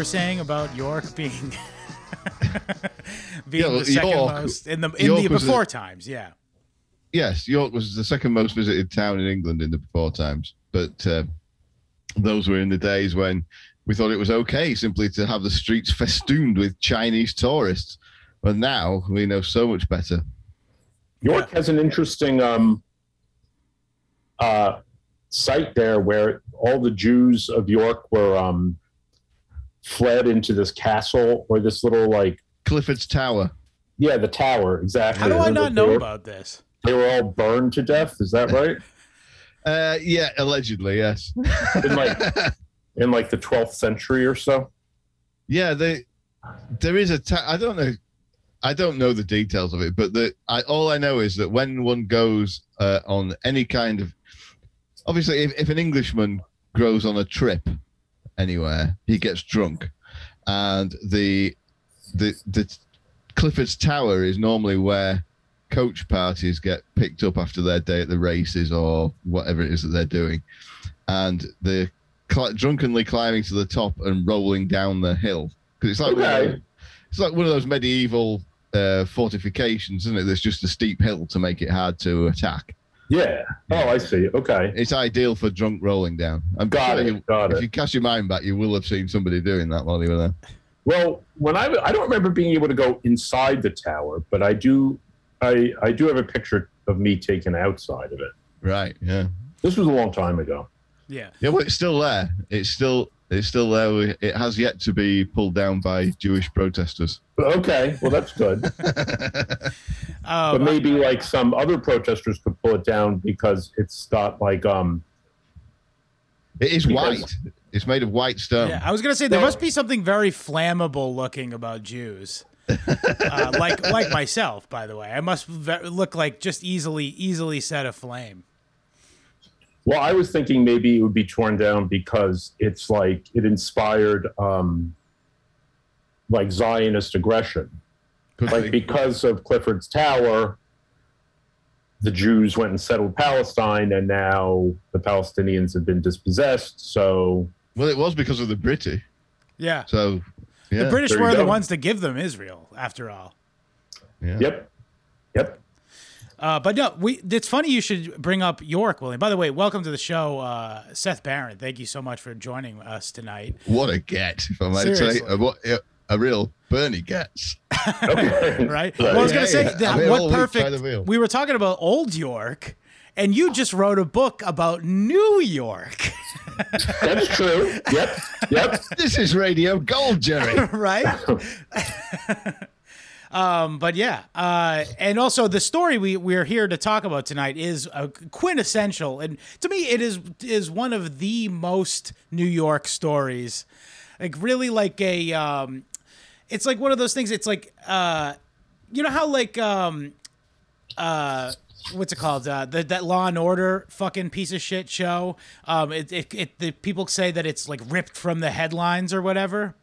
were saying about York being being Yeah, the second York- most in the in York the was a- before times. Yeah. Yes, York was the second most visited town in England in the before times, but uh, those were in the days when we thought it was okay simply to have the streets festooned with Chinese tourists. But now we know so much better. York has an interesting um, uh, site there where all the Jews of York were um, fled into this castle or this little like Clifford's Tower. yeah the tower exactly. How do I not know were- about this? They were all burned to death. Is that right? Uh, yeah, allegedly, yes. in like in like the 12th century or so. yeah, they, there is a. Ta- I don't know. I don't know the details of it, but the I, all I know is that when one goes uh, on any kind of, obviously, if, if an Englishman goes on a trip anywhere, he gets drunk, and the the the Clifford's Tower is normally where coach parties get picked up after their day at the races or whatever it is that they're doing, and the cl- drunkenly climbing to the top and rolling down the hill because it's like one of Okay. those- it's like one of those medieval uh, fortifications, isn't it? There's just a steep hill to make it hard to attack. Yeah. Oh, I see. Okay. It's ideal for drunk rolling down. I'm Got sure it. you, Got if it. you cast your mind back, you will have seen somebody doing that while you were there. Well, when I I don't remember being able to go inside the tower, but I do I I do have a picture of me taken outside of it. Right? Yeah. This was a long time ago. Yeah. Yeah. Well, it's still there. It's still it's still there. It has yet to be pulled down by Jewish protesters. Okay, well that's good. Um, but maybe like some other protesters could pull it down because it's got like um It is Because- white. It's made of white stone. Yeah, I was gonna say there must be something very flammable looking about Jews, uh, like like myself. By the way, I must ve- look like just easily easily set aflame. Well I was thinking maybe it would be torn down because it's like it inspired um like Zionist aggression. Like because of Clifford's Tower, the Jews went and settled Palestine, and now the Palestinians have been dispossessed. So Well, it was because of the British. Yeah, So, yeah. the British there you were the go. ones to give them Israel, after all. yeah. yep, yep. Uh, but no, we. It's funny you should bring up York, William. By the way, welcome to the show, uh, Seth Barron. Thank you so much for joining us tonight. What a get, if I might say. Seriously. A, what, a, a real Bernie Goetz. Right? Well, I was gonna say yeah. that I'm here all what perfect. the. We were talking about old York, and you just wrote a book about New York, That's true. Yep, yep. This is Radio Gold, Jerry. right? Um, but yeah, uh, and also the story we we're here to talk about tonight is quintessential, and to me, it is is one of the most New York stories. Like really, like a, um, it's like one of those things. It's like, uh, you know how like um, uh what's it called uh the, that law and order fucking piece of shit show um it, it, it the people say that it's like ripped from the headlines or whatever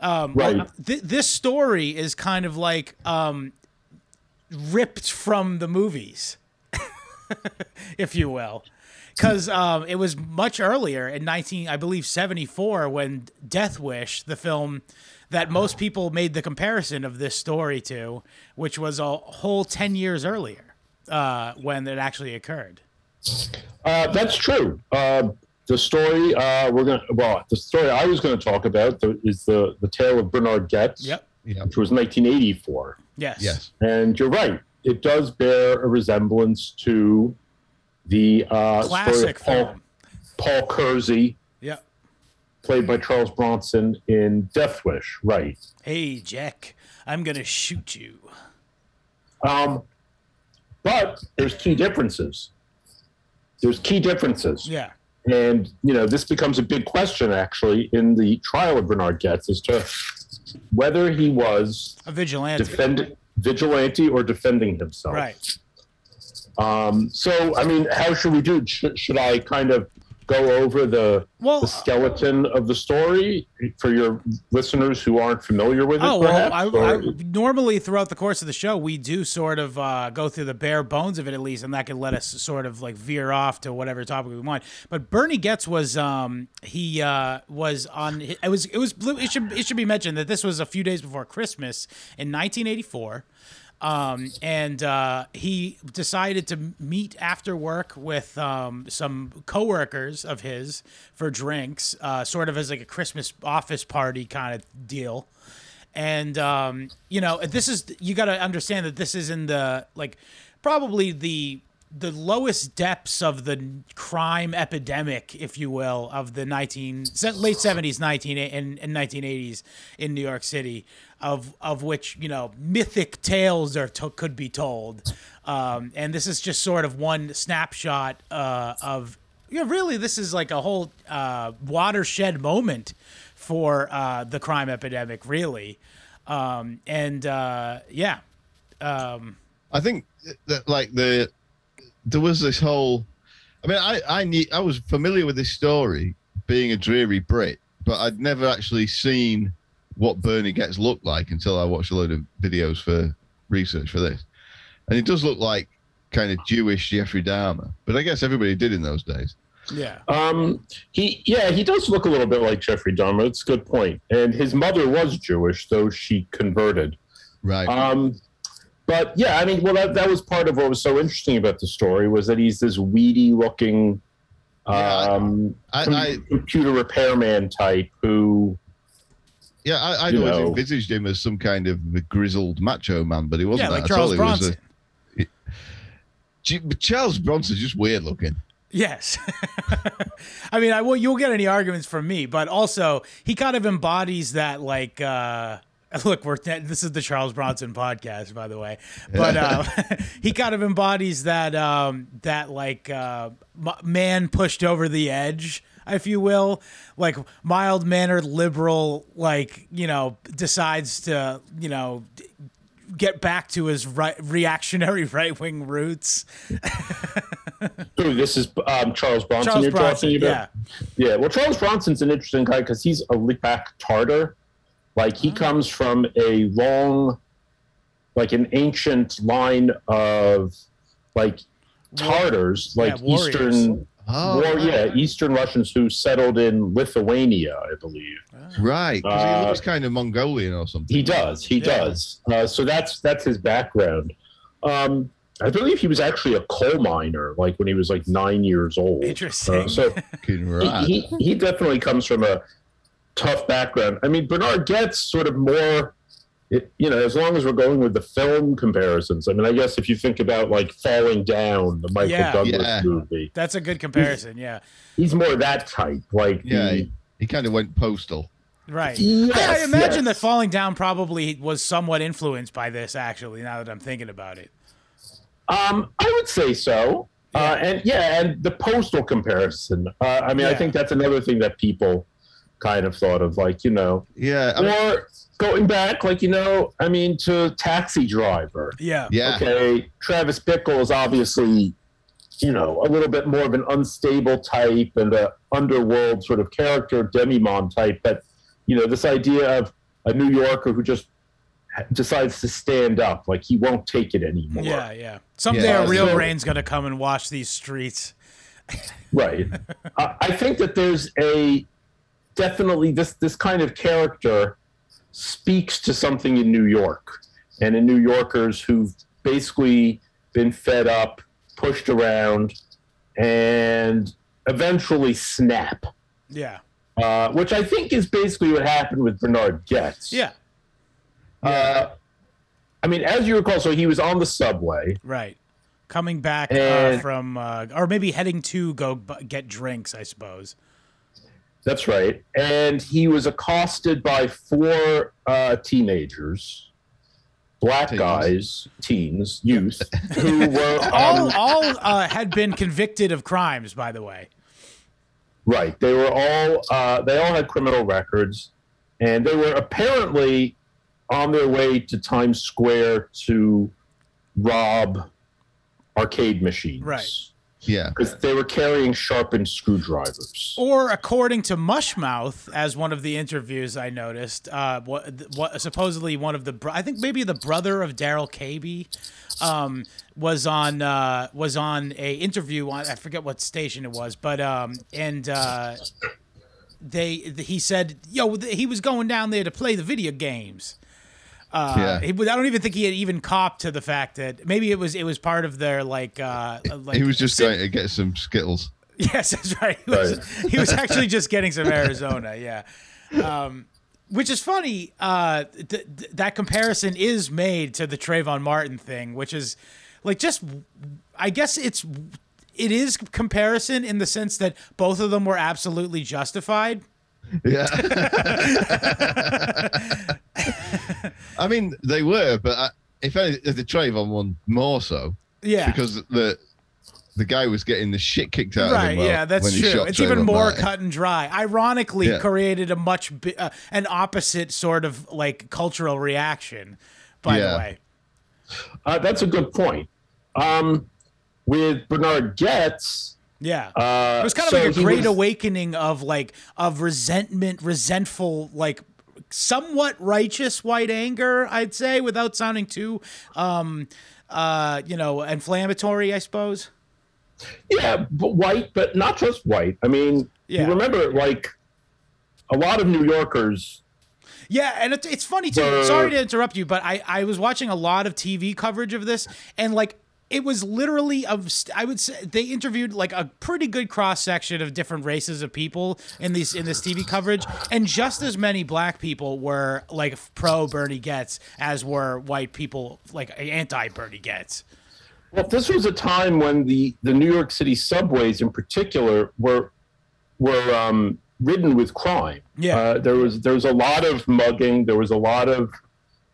um Right. th- this story is kind of like um ripped from the movies if you will because um, it was much earlier in 19 i believe 74 when death wish the film that most people made the comparison of this story to which was a whole 10 years earlier uh, when it actually occurred Uh, that's true. Uh, the story uh, we're gonna well, the story I was going to talk about the, is the the tale of Bernard Goetz, yep yeah. which was 1984. yes Yes. And you're right. It does bear a resemblance to the uh, story classic of Paul, film Paul Kersey, yep played by Charles Bronson in Death Wish. Right. hey jack i'm gonna shoot you Um, but there's key differences. There's key differences. yeah And, you know, this becomes a big question actually in the trial of Bernard Goetz as to whether he was a vigilante defend, vigilante or defending himself. right Um, so, I mean, how should we do? Should, should I kind of go over the Well, the skeleton of the story for your listeners who aren't familiar with it? Oh well. I, I, normally throughout the course of the show we do sort of uh, go through the bare bones of it at least, and that can let us sort of like veer off to whatever topic we want. But Bernie Goetz was um, he uh, was on it was it was it should it should be mentioned that this was a few days before Christmas in 1984. Um, and uh, he decided to meet after work with um, some coworkers of his for drinks, uh, sort of as like a Christmas office party kind of deal. And um, you know, this is you got to understand that this is in the like probably the the lowest depths of the crime epidemic, if you will, of the 19 late 70s, 19 and, and 1980s in New York City, of of which you know mythic tales are to, could be told, um, and this is just sort of one snapshot uh, of you know really this is like a whole uh, watershed moment for uh, the crime epidemic, really, um, and uh, yeah. Um, I think that like the there was this whole. I mean, I I knew I was familiar with this story being a dreary Brit, but I'd never actually seen what Bernie Goetz looked like until I watched a load of videos for research for this, and it does look like kind of Jewish Jeffrey Dahmer, but I guess everybody did in those days. yeah. Um, he, yeah, he does look a little bit like Jeffrey Dahmer. It's a good point. And his mother was Jewish, though she converted. Right. Um, but yeah, I mean, well, that, that was part of what was so interesting about the story was that he's this weedy looking Yeah, I- um, I, com- I computer repairman type who, yeah, I, I'd always know. envisaged him as some kind of grizzled macho man, but he wasn't. Yeah, that like at all. Charles He was Bronson. a- G- but Charles Bronson's just weird looking. Yes. I mean, I well, you'll get any arguments from me, but also he kind of embodies that like uh look, we're this is the Charles Bronson podcast, by the way. But uh, he kind of embodies that um that like uh man pushed over the edge if you will, like mild mannered liberal, like you know, decides to you know get back to his right reactionary right wing roots. who this is um, Charles Bronson Charles you're Bronson, talking yeah, about? Yeah, well, Charles Bronson's an interesting guy because he's a Litvak Tartar. Like he comes from a long, like an ancient line of like Tartars, Yeah, like warriors. Eastern, Oh, war, right. yeah, Eastern Russians who settled in Lithuania, I believe. Right, because Uh, he looks kind of Mongolian or something. He does. He Yeah. does. Uh, so that's that's his background. Um, I believe he was actually a coal miner, like when he was like nine years old. Interesting. Uh, so he, he he definitely comes from a tough background. I mean, Bernard Goetz sort of more. It, you know, as long as we're going with the film comparisons, I mean, I guess if you think about like Falling Down, the Michael Yeah. Douglas Yeah. movie, That's a good comparison. Yeah. he's more that type. Like, yeah, the- he, he kind of went postal. Right. Yes, I, I imagine that. Falling Down probably was somewhat influenced by this, actually, now that I'm thinking about it. Um, I would say so. Uh, and yeah, and the postal comparison. Uh, I mean, I think that's another thing that people kind of thought of, like you know, Yeah, I mean, or going back, like you know, I mean, to Taxi Driver. Yeah. yeah, Okay, Travis Bickle is obviously, you know, a little bit more of an unstable type and a underworld sort of character, demimonde type. But you know, this idea of a New Yorker who just decides to stand up, like he won't take it anymore. Yeah, yeah. Someday Yeah, a real so- rain's gonna come and wash these streets. Right. I, I think that there's a definitely this this kind of character speaks to something in New York and in New Yorkers who've basically been fed up, pushed around, and eventually snap. Yeah. Uh, which I think is basically what happened with Bernard Goetz. Yeah. Uh, I mean, as you recall, so he was on the subway. Right. Coming back uh, from, uh, or maybe heading to go get drinks, I suppose. That's right. And he was accosted by four uh, teenagers, black Teens. guys, teens, youth, who were All, all uh, had been convicted of crimes, by the way. right. They were all uh, they all had criminal records, and they were apparently on their way to Times Square to rob arcade machines. Right. Yeah. because they were carrying sharpened screwdrivers. Or according to Mushmouth, as one of the interviews I noticed, uh, what, what supposedly one of the bro- I think maybe the brother of Darrell Cabey, um, was on uh, was on a interview on I forget what station it was, but um, and uh, they he said yo he was going down there to play the video games. Uh, Yeah. he, I don't even think he had even copped to the fact that maybe it was it was part of their like uh like he was just sim- going to get some Skittles. Yes, that's right. He was, he was actually just getting some Arizona. Yeah. Um, which is funny. Uh, th- th- that comparison is made to the Trayvon Martin thing, which is like just, I guess it's, it is comparison in the sense that both of them were absolutely justified. Yeah. I mean, they were, but I, if any, the Trayvon one more so Yeah. because the the guy was getting the shit kicked out of him. while- yeah, that's true. shot It's even more Martin. cut and dry. Ironically, Yeah. created a much bi- uh, an opposite sort of like cultural reaction. By Yeah. the way, Uh, that's a good point. Um, with Bernard Goetz, yeah, uh, it was kind of so like a great was- awakening of like of resentment, resentful, like somewhat righteous white anger. I'd say without sounding too, um, uh, you know, inflammatory. I suppose. Yeah, but white, but not just white. I mean, Yeah. you remember, like, a lot of New Yorkers. Yeah, and it's, it's funny too. Sorry to interrupt you, but I, I was watching a lot of TV coverage of this, and like it was literally of I would say they interviewed like a pretty good cross section of different races of people in these in this TV coverage, and just as many black people were like pro Bernie Goetz as were white people like anti Bernie Goetz. Well, this was a time when the, the New York City subways, in particular, were were um, ridden with crime. Yeah. uh, there was there was a lot of mugging. There was a lot of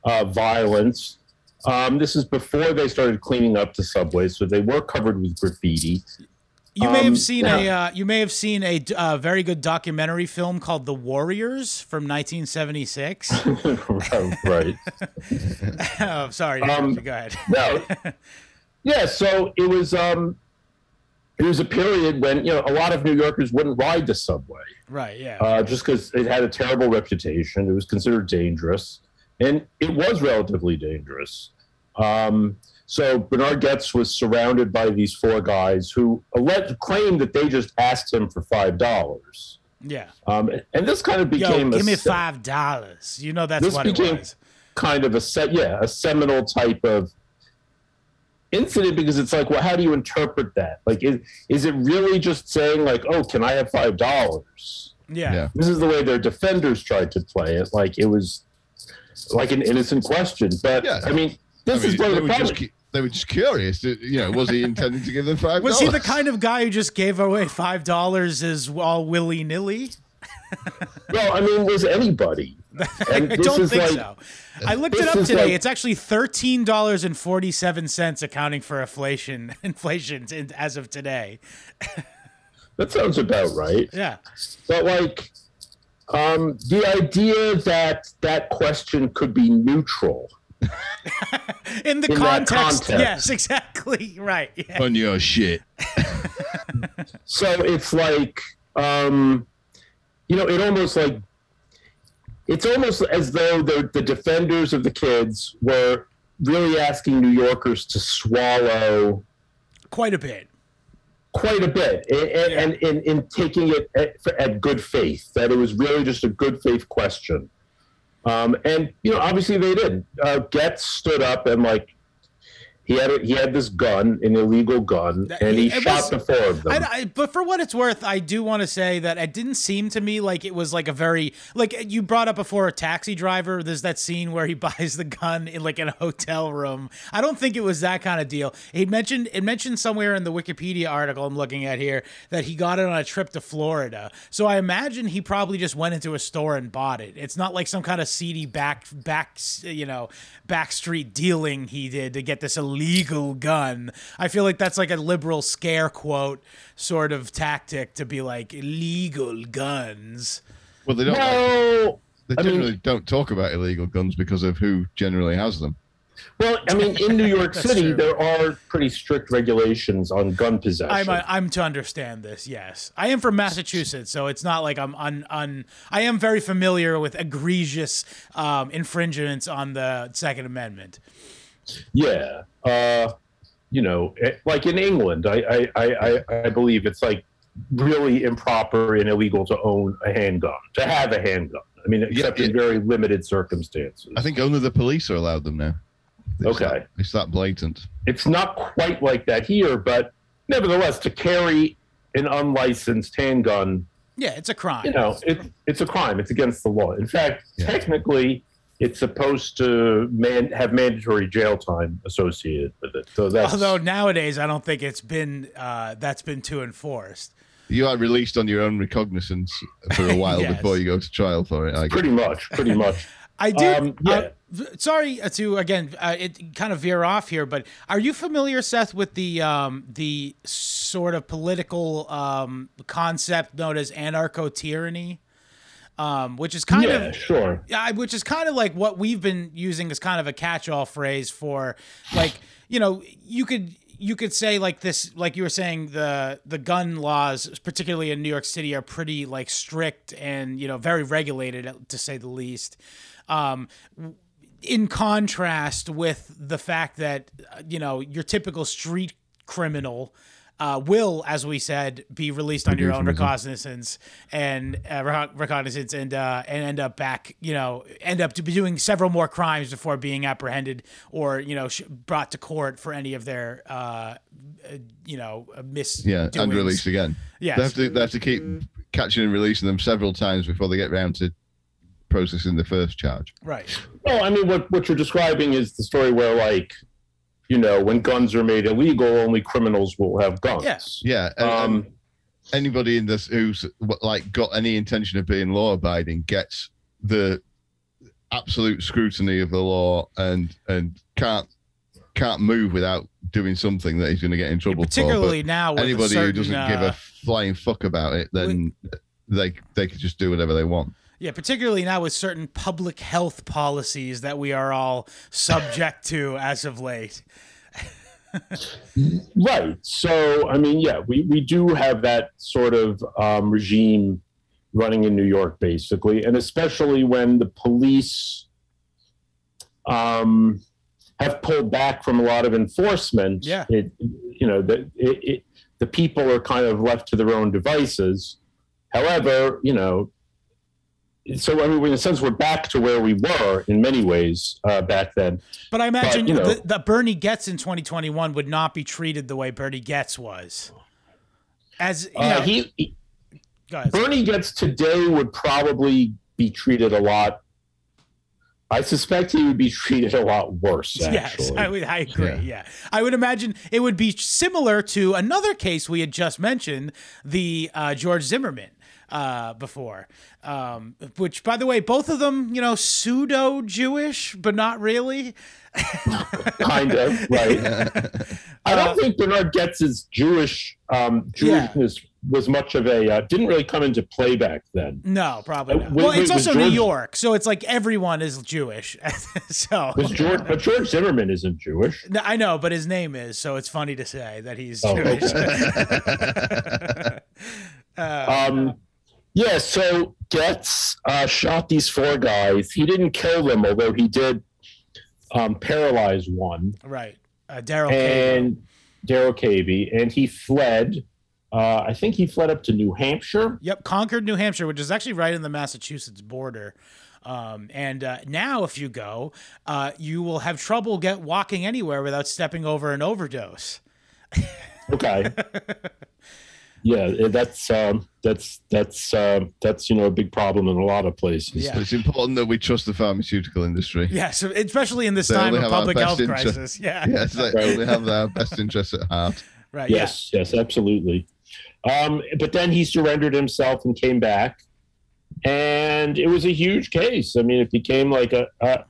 uh, violence. Um, this is before they started cleaning up the subway, so they were covered with graffiti. You may Um, have seen a yeah. uh, you may have seen a uh, very good documentary film called The Warriors from 1976. right. oh, sorry, Um, go ahead. No. yeah, so it was um it was a period when, you know, a lot of New Yorkers wouldn't ride the subway. Right, yeah. Uh, just because it had a terrible reputation. It was considered dangerous. And it was relatively dangerous. Um, so Bernard Goetz was surrounded by these four guys who alleged, claimed that they just asked him for five dollars. yeah. Um, and this kind of Yo, became a give me se- five dollars. You know that's This what became- it was. kind of a set, yeah, a seminal type of incident because it's like, well, how do you interpret that? Like, is, is it really just saying like, oh, can I have five dollars? Yeah. Yeah. This is the way their defenders tried to play it, like it was like an innocent question. But Yeah. I mean, this I mean, is one they of the were just they were just curious. that, You know, was he intending to give them five? Was he the kind of guy who just gave away five dollars as all willy nilly? Well, I mean, was anybody? And I don't think like- so. I looked it up today. like- it's actually thirteen dollars and forty seven cents, accounting for inflation. Inflation as of today. That sounds about right. Yeah. But like, um, the idea that that question could be neutral. In the In context, context. yes, exactly right. Yeah. on your shit? So it's like, um, you know, it almost like it's almost as though the the defenders of the kids were really asking New Yorkers to swallow Quite a bit. quite a bit and, Yeah. and, and in taking it at, at good faith that it was really just a good faith question um, and you know obviously they did. Uh, Goetz stood up and like he had a, he had this gun an illegal gun and he it shot was- the four of them I, I- but for what it's worth, I do want to say that it didn't seem to me like it was like a very like you brought up before a taxi driver. There's that scene where he buys the gun in like in a hotel room. I don't think it was that kind of deal. He mentioned it mentioned somewhere in the Wikipedia article I'm looking at here that he got it on a trip to Florida. So I imagine he probably just went into a store and bought it. It's not like some kind of seedy back back you know backstreet dealing he did to get this illegal gun. I feel like that's like a liberal scare quote sort of tactic to be like illegal guns. Well, they don't. like- well they I mean- generally don't talk about illegal guns because of who generally has them. Well, I mean, in New York City, true. there are pretty strict regulations on gun possession. I'm uh, I'm to understand this. Yes, I am from Massachusetts, so it's not like I'm un, un I am very familiar with egregious um, infringements on the Second Amendment. Yeah. Uh, you know, it, like in England, I, I, I, I- I believe it's like really improper and illegal to own a handgun, to have a handgun. I mean, except in very limited circumstances. I think only the police are allowed them now. It's Okay. that- it's that blatant. It's not quite like that here, but nevertheless, to carry an unlicensed handgun, Yeah, it's a crime. you know, it, it's a crime. It's against the law. In fact, Yeah. technically, it's supposed to man, have mandatory jail time associated with it. So that's Although nowadays, I don't think it's been uh, that's been too enforced. You are released on your own recognizance for a while Yes. before you go to trial for it. I pretty much, pretty much. I do. Um, yeah. uh, sorry to again, uh, it kind of veer off here, but are you familiar, Seth, with the um, the sort of political um, concept known as anarcho tyranny, um, which is kind yeah, of sure. yeah, which is kind of like what we've been using as kind of a catch-all phrase for, like you know, you could you could say like this, like you were saying the the gun laws, particularly in New York City, are pretty like strict and you know very regulated to say the least. Um, in contrast with the fact that uh, you know your typical street criminal uh, will, as we said, be released on your own reconnaissance and uh, reconnaissance and uh, and end up back, you know, end up to be doing several more crimes before being apprehended or you know sh- brought to court for any of their uh, uh, you know mis Yeah, and released again. Yeah, They have to they have to keep catching and releasing them several times before they get round to processing the first charge. right. Well, I mean, what what you're describing is the story where, like, you know, when guns are made illegal, only criminals will have guns. Yes. Yeah, and, and Um, anybody in this who's like got any intention of being law abiding gets the absolute scrutiny of the law and and can't can't move without doing something that he's going to get in trouble Particularly for. now, But with a anybody who doesn't give uh, a flying fuck about it, then they they could just do whatever they want. Yeah, particularly now with certain public health policies that we are all subject to as of late. right. So, I mean, yeah, we, we do have that sort of um, regime running in New York, basically, and especially when the police um, have pulled back from a lot of enforcement. Yeah. It, you know, the, it, it, the people are kind of left to their own devices. However, you know, so I mean, in a sense, we're back to where we were in many ways uh, back then. But I imagine you know- the, the Bernie Goetz in 2021 would not be treated the way Bernie Goetz was. As you Uh, know, he, he guys, Bernie Goetz today would probably be treated a lot. I suspect he would be treated a lot worse. yes, I would. I agree. Yeah. Yeah. I would imagine it would be similar to another case we had just mentioned, the uh, George Zimmerman uh, before. Um, which, by the way, both of them, you know, pseudo Jewish, but not really. kind of right. I don't think Bernard Goetz's Jewish um, Yeah. Jewishness was much of a uh, didn't really come into play back then. No, probably Uh, not. wait, well, wait, it's also New York, so it's like everyone is Jewish. so Was George, but George Zimmerman isn't Jewish. No, I know, but his name is, so it's funny to say that he's Oh, Jewish. Um, yeah, so Goetz uh, shot these four guys. He didn't kill them, although he did um, paralyze one. right. Uh, Daryl and Darrell Cabey, and he fled. Uh, I think he fled up to New Hampshire. Yep, Concord, New Hampshire, which is actually right in the Massachusetts border. Um, and uh, now, if you go, uh, you will have trouble get walking anywhere without stepping over an overdose. Okay. yeah, eh, that's um, that's that's um, that's you know a big problem in a lot of places. Yeah. But it's important that we trust the pharmaceutical industry. Yeah, so especially in this They time only of have our public best health interest. crisis. Yeah, Yes, they Right. only have their best interests at heart. right. Yes, yes, absolutely. Um, but then he surrendered himself and came back, and it was a huge case. I mean, it became like a, a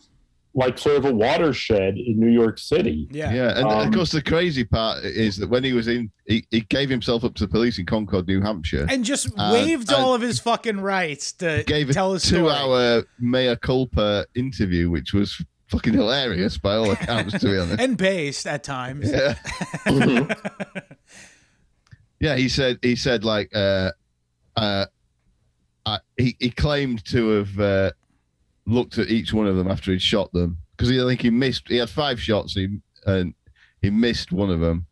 like sort of a watershed in New York City. Yeah. Yeah, and Um, of course the crazy part is that when he was in, he, he gave himself up to the police in Concord, New Hampshire. And just Uh, waived and all of his fucking rights to gave a tell his story. two-hour mea culpa interview, which was fucking hilarious by all accounts, to be honest. and based at times. Yeah. Yeah, he said he said like uh uh I, he he claimed to have uh, looked at each one of them after he'd shot them because he I think he missed he had five shots and he, and he missed one of them,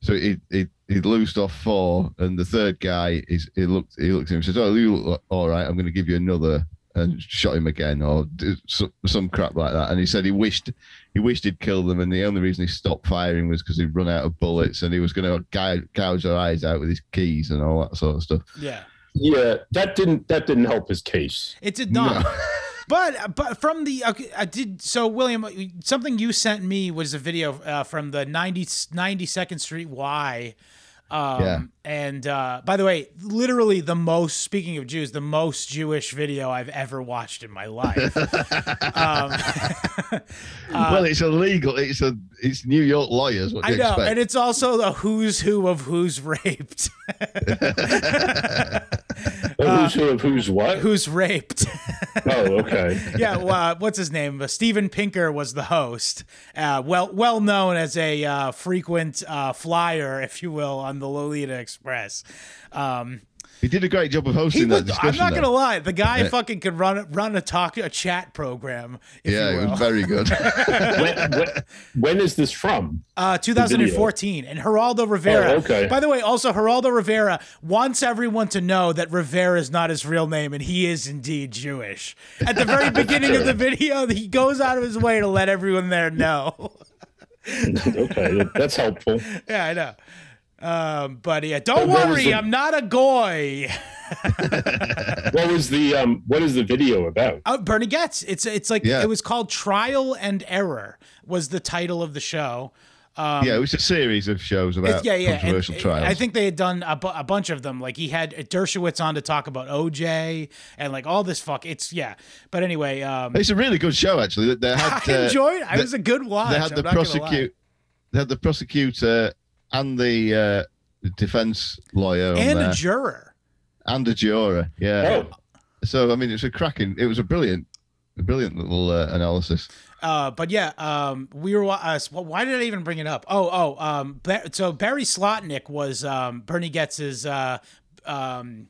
so he he he loosed off four and the third guy is he looked he looked at him and says oh you look all right I'm going to give you another and shot him again or some, some crap like that and he said he wished he wished he'd killed them and the only reason he stopped firing was because he'd run out of bullets and he was going to gouge, gouge their eyes out with his keys and all that sort of stuff Yeah. Yeah, that didn't that didn't help his case. It did not. But but from the okay, I did so William something you sent me was a video uh, from the 90, 92nd Street Y. Um, Yeah. And uh, by the way, literally the most. Speaking of Jews, the most Jewish video I've ever watched in my life. um, well it's illegal it's a it's New York lawyers what I know, expect and it's also the who's who of who's raped. Oh, who's who of who's what? who's raped. Oh, okay. yeah, well, uh, what's his name? Uh, Steven Pinker was the host. Uh, well, well known as a uh, frequent uh, flyer, if you will, on the Lolita Express. Um, he did a great job of he hosting that was, I'm not gonna lie, the guy Yeah. fucking could run a- run a talk a chat program. If yeah it was very good when, when, when is this from? Uh, 2014, and Geraldo Rivera. Oh, okay. By the way, also Geraldo Rivera wants everyone to know that Rivera is not his real name, and he is indeed Jewish. At the very beginning of the video, he goes out of his way to let everyone there know. Okay, that's helpful. yeah, I know. Um, but yeah, don't what worry, the- I'm not a goy. What was the um? What is the video about? Uh, Bernie Goetz. It's it's like Yeah. it was called Trial and Error was the title of the show. Um, yeah it was a series of shows about yeah, yeah. and controversial trials I think they had done a, bu- a bunch of them. Like he had Dershowitz on to talk about OJ and like all this fuck. It's yeah. But anyway, um, it's a really good show actually they had I uh, enjoyed. it. It was a good watch. they had I'm the prosecute they had the prosecutor and the uh defense lawyer and a juror. and a juror yeah Oh, so i mean it's a cracking it was a brilliant a brilliant little uh, analysis Uh, but yeah, um, we were. Uh, s- why did I even bring it up? Oh, oh. Um, Ba- so Barry Slotnick was um, Bernie Goetz's uh, um,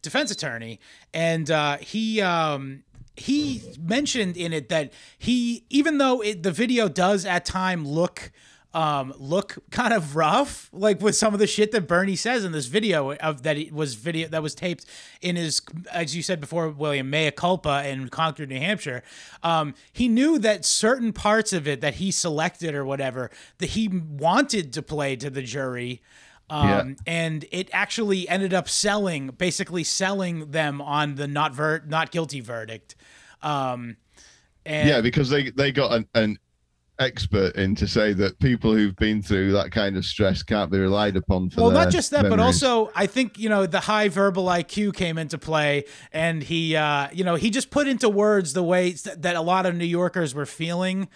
defense attorney, and uh, he um, he mentioned in it that he, even though it, the video does at time look um look kind of rough like with some of the shit that Bernie says in this video of that it was video that was taped in his as you said before William mea culpa in Concord New Hampshire um he knew that certain parts of it that he selected or whatever that he wanted to play to the jury um, Yeah. and it actually ended up selling, basically selling them on the not ver- not guilty verdict. Um, and yeah because they they got an, an expert in to say that people who've been through that kind of stress can't be relied upon for well, not just that, but also I think you know the high verbal IQ came into play, and he, uh, you know, he just put into words the way that a lot of New Yorkers were feeling.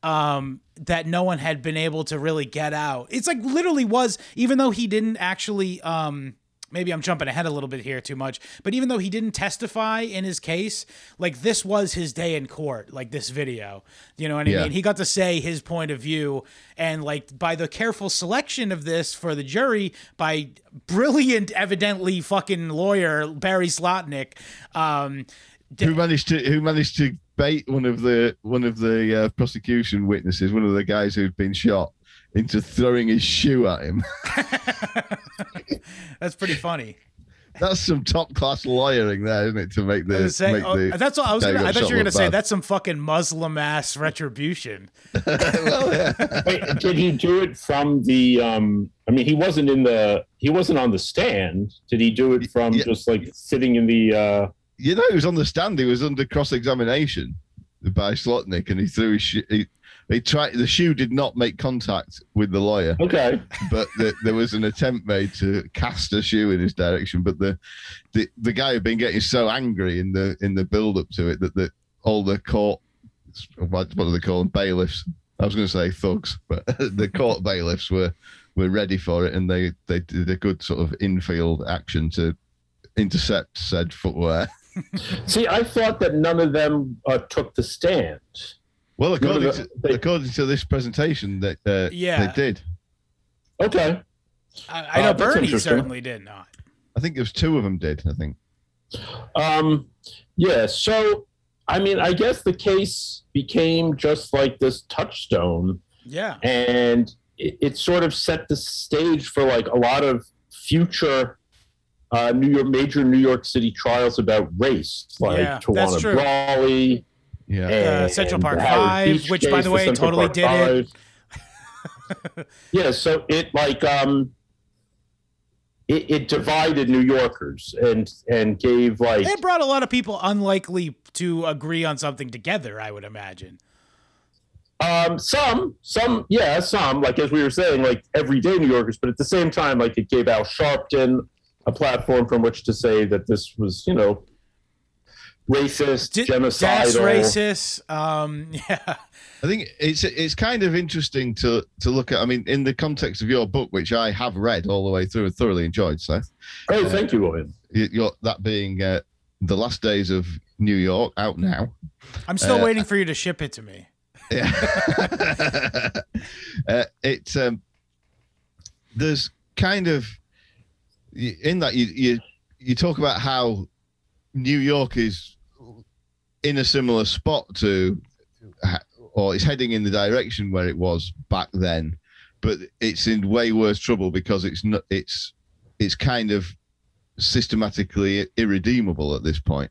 Um, that no one had been able to really get out. It's like literally was, even though he didn't actually, um, maybe I'm jumping ahead a little bit here too much, but even though he didn't testify in his case, like this was his day in court, like this video. You know what I Yeah. mean? He got to say his point of view, and like by the careful selection of this for the jury by brilliant, evidently fucking lawyer Barry Slotnick. Um, who managed to who managed to bait one of the one of the uh, prosecution witnesses, one of the guys who'd been shot, into throwing his shoe at him. that's pretty funny. That's some top class lawyering there, isn't it? To make I the was saying- make oh, the that's what I was. Gonna, I got thought you were gonna say bad. that's some fucking Muslim ass retribution. well, yeah. Wait, did he do it from the? um I mean, he wasn't in the. He wasn't on the stand. Did he do it from Yeah. just like sitting in the? uh You know, he was on the stand. He was under cross examination by Slotnick, and he threw his shoe. He, he tried. The shoe did not make contact with the lawyer, Okay. but the, there was an attempt made to cast a shoe in his direction. But the the, the guy had been getting so angry in the in the build up to it that the all the court what, what do they call them bailiffs? I was going to say thugs, but the court bailiffs were were ready for it, and they they did a good sort of infield action to intercept said footwear. See, I thought that none of them uh, took the stand. Well, according the- to they- according to this presentation, that uh, Yeah. they did. Okay. I, I know Uh, Bernie certainly did not. I think there's two of them did. I think. Um, yeah. So, I mean, I guess the case became just like this touchstone, Yeah. and it, it sort of set the stage for like a lot of future uh, New York major New York City trials about race, like Yeah, that's Tawana true. Brawley. Yeah. and Central Park Howard Five, Beach which, by the way, Central totally Park did it. Yeah, so it like um it, it divided New Yorkers and and gave like It brought a lot of people unlikely to agree on something together, I would imagine. um some some yeah some like as we were saying like everyday New Yorkers, but at the same time like it gave Al Sharpton a platform from which to say that this was you know racist, D- genocidal. That's racist. Um, yeah. I think it's it's kind of interesting to to look at. I mean, in the context of your book, which I have read all the way through and thoroughly enjoyed, Seth. Oh, thank you, William. Your, that being uh, the last days of New York out now. I'm still Uh, waiting for you to ship it to me. Yeah. uh, it's um, there's kind of in that you you you talk about how New York is in a similar spot to or it's heading in the direction where it was back then, but it's in way worse trouble because it's not it's it's kind of systematically irredeemable at this point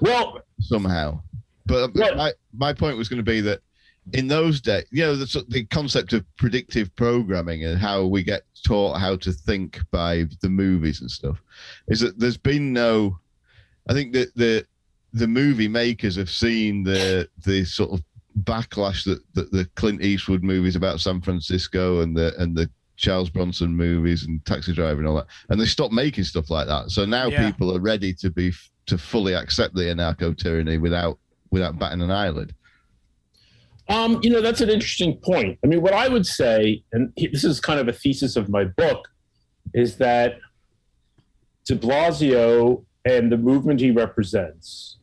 Well, somehow. But um, Right. my, my point was going to be that in those days, you know, the, the concept of predictive programming and how we get taught how to think by the movies and stuff is that there's been no. I think that the the movie makers have seen the the sort of backlash that, that the Clint Eastwood movies about San Francisco and the and the Charles Bronson movies and Taxi Driver and all that, and they stopped making stuff like that. So now Yeah. people are ready to be to fully accept the anarcho tyranny without without batting an eyelid. Um, you know, that's an interesting point. I mean, what I would say, and this is kind of a thesis of my book, is that de Blasio and the movement he represents,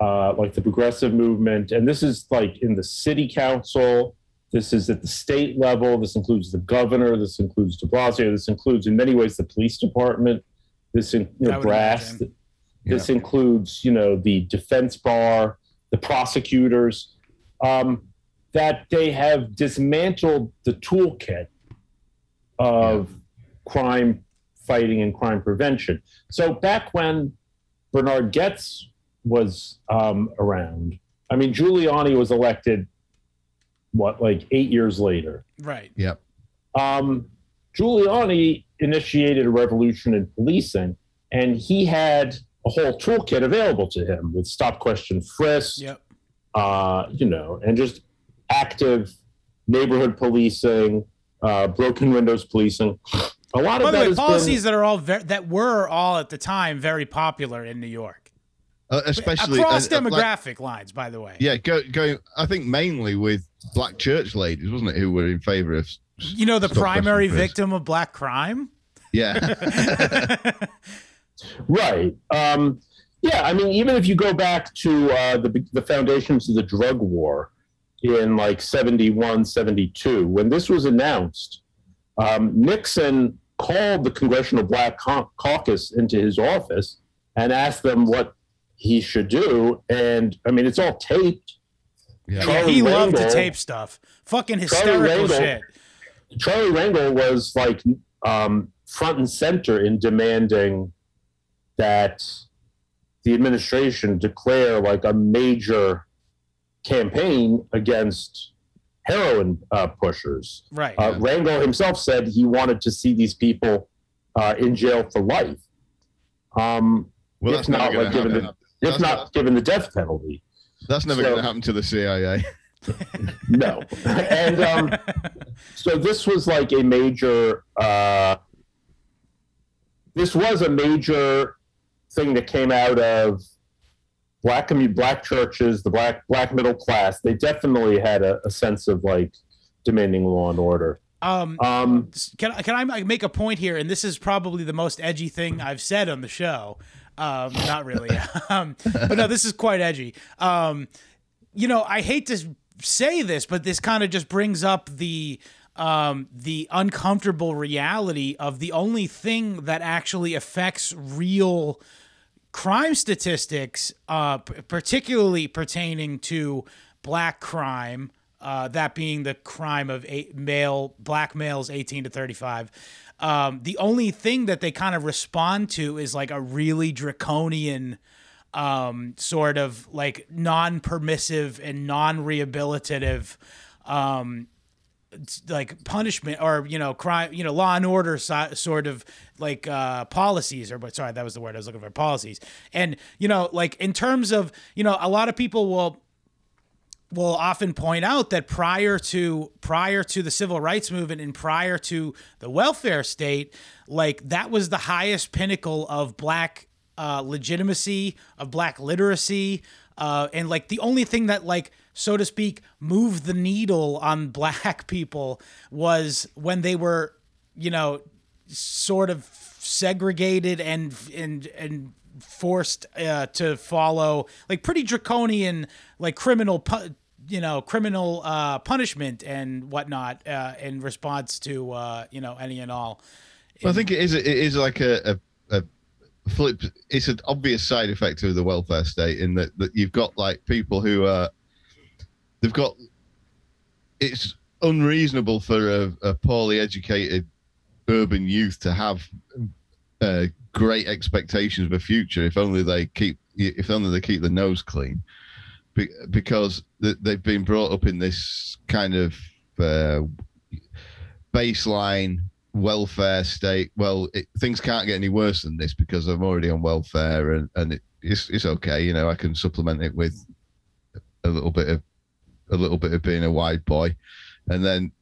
uh, like the progressive movement, and this is like in the city council, this is at the state level, this includes the governor, this includes de Blasio, this includes in many ways the police department, this in, you know, brass, imagine. this includes, you know, the defense bar, the prosecutors, um, that they have dismantled the toolkit of crime fighting and crime prevention. So back when Bernard Goetz was um, around, I mean, Giuliani was elected, what, like eight years later. Right. Yep. Um, Giuliani initiated a revolution in policing, and he had a whole toolkit available to him with stop, question, frisk, Yep. uh, you know, and just active neighborhood policing, uh, broken windows policing. A lot By of the that way, has policies that are all ver- that were all at the time very popular in New York, Uh, especially across uh, uh, like- demographic lines. By the way, yeah, go, going. I think mainly with black church ladies, wasn't it, who were in favour of? you know the primary victim of black crime. Yeah, right. Um, yeah, I mean, even if you go back to uh, the the foundations of the drug war in like 71, 72, when this was announced, um, Nixon called the Congressional Black Caucus into his office and asked them what he should do. And I mean, it's all taped. yeah. Yeah, Charlie he loved to Rangel- tape stuff. Fucking Charlie hysterical Rangel- shit. Charlie Rangel was like um, front and center in demanding that the administration declare like a major campaign against heroin uh, pushers. Right. Uh, Rangel himself said he wanted to see these people uh, in jail for life. Um, Well, if that's not, going like given happen. the, if That's not not- given the death penalty. That's never So- going to happen to the CIA. No. and um, so this was like a major uh, this was a major thing that came out of black commu- black churches the black black middle class they definitely had a, a sense of like demanding law and order um, um can can I make a point here? And this is probably the most edgy thing I've said on the show. Um, not really, um, but no, this is quite edgy. Um, you know, I hate to say this, but this kind of just brings up the um, the uncomfortable reality of the only thing that actually affects real crime statistics, uh, p- particularly pertaining to black crime, uh, that being the crime of male black males 18 to 35. Um, the only thing that they kind of respond to is like a really draconian um, sort of like non-permissive and non-rehabilitative um, like punishment or you know crime you know law and order so, sort of like uh policies or but sorry that was the word i was looking for policies. And you know like in terms of you know a lot of people will will often point out that prior to prior to the civil rights movement and prior to the welfare state like that was the highest pinnacle of black uh, legitimacy of black literacy uh, and like the only thing that like so to speak moved the needle on black people was when they were you know sort of segregated and and and forced uh, to follow like pretty draconian like criminal pu- you know criminal uh, punishment and whatnot uh, in response to uh, you know any and all. Well, I think it is. It is like a, a, a flip. It's an obvious side effect of the welfare state in that, that you've got like people who are. They've got. It's unreasonable for a, a poorly educated urban youth to have uh, great expectations of a future if only they keep if only they keep the nose clean Be- because th- they've been brought up in this kind of uh, baseline welfare state well it, things can't get any worse than this because i'm already on welfare and, and it, it's, it's okay you know i can supplement it with a little bit of a little bit of being a wide boy and then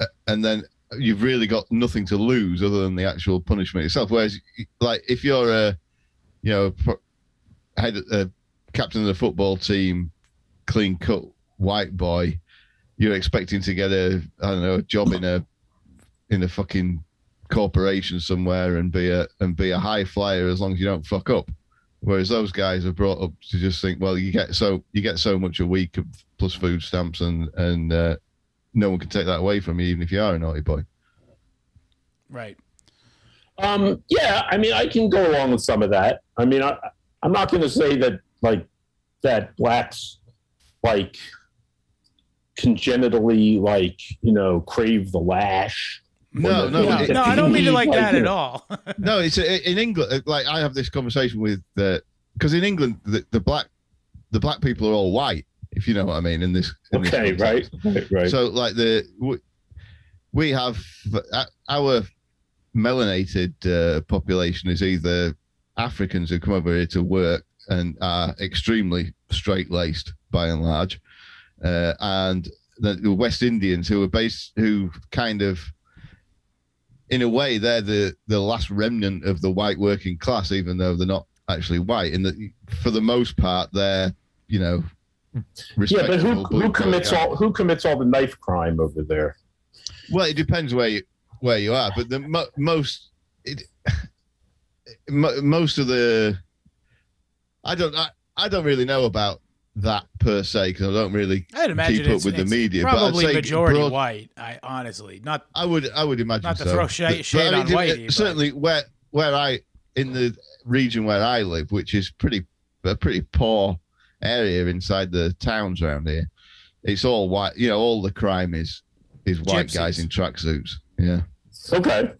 uh, and then you've really got nothing to lose other than the actual punishment itself. Whereas, like, if you're a, you know, head a captain of the football team, clean cut white boy, you're expecting to get a, I don't know, a job in a, in a fucking corporation somewhere and be a and be a high flyer as long as you don't fuck up. Whereas those guys are brought up to just think, well, you get so you get so much a week plus food stamps and and uh, no one can take that away from you, even if you are a naughty boy. Right. Um, yeah, I mean, I can go along with some of that. I mean, I, I'm not going to say that like that blacks like congenitally like you know crave the lash. No, no, No, it- no, I don't mean it like Like, that at all. no, it's in England. Like I have this conversation with the because in England the, the black the black people are all white, if you know what I mean. In this, in this Okay, right, right, right. So like the we, we have uh, our melanated uh, population is either Africans who come over here to work and are extremely straight laced by and large, uh, and the, the West Indians who are based who kind of in a way they're the the last remnant of the white working class even though they're not actually white. And that for the most part they're you know yeah, but who who commits all who commits all the knife crime over there? Well, it depends where you where you are, but the mo- most it, mo- most of the I don't I, I don't really know about that per se because I don't really I'd imagine keep up it's, with the it's media. but I'd Probably say majority broad- white. I honestly not. I would I would imagine Not to so. throw shade- But- but shade on it- Whitey, but- certainly where where I in the region where I live, which is pretty a pretty poor area inside the towns around here. It's all white. You know, all the crime is is white guys Gypsies. in tracksuits. Yeah. Okay,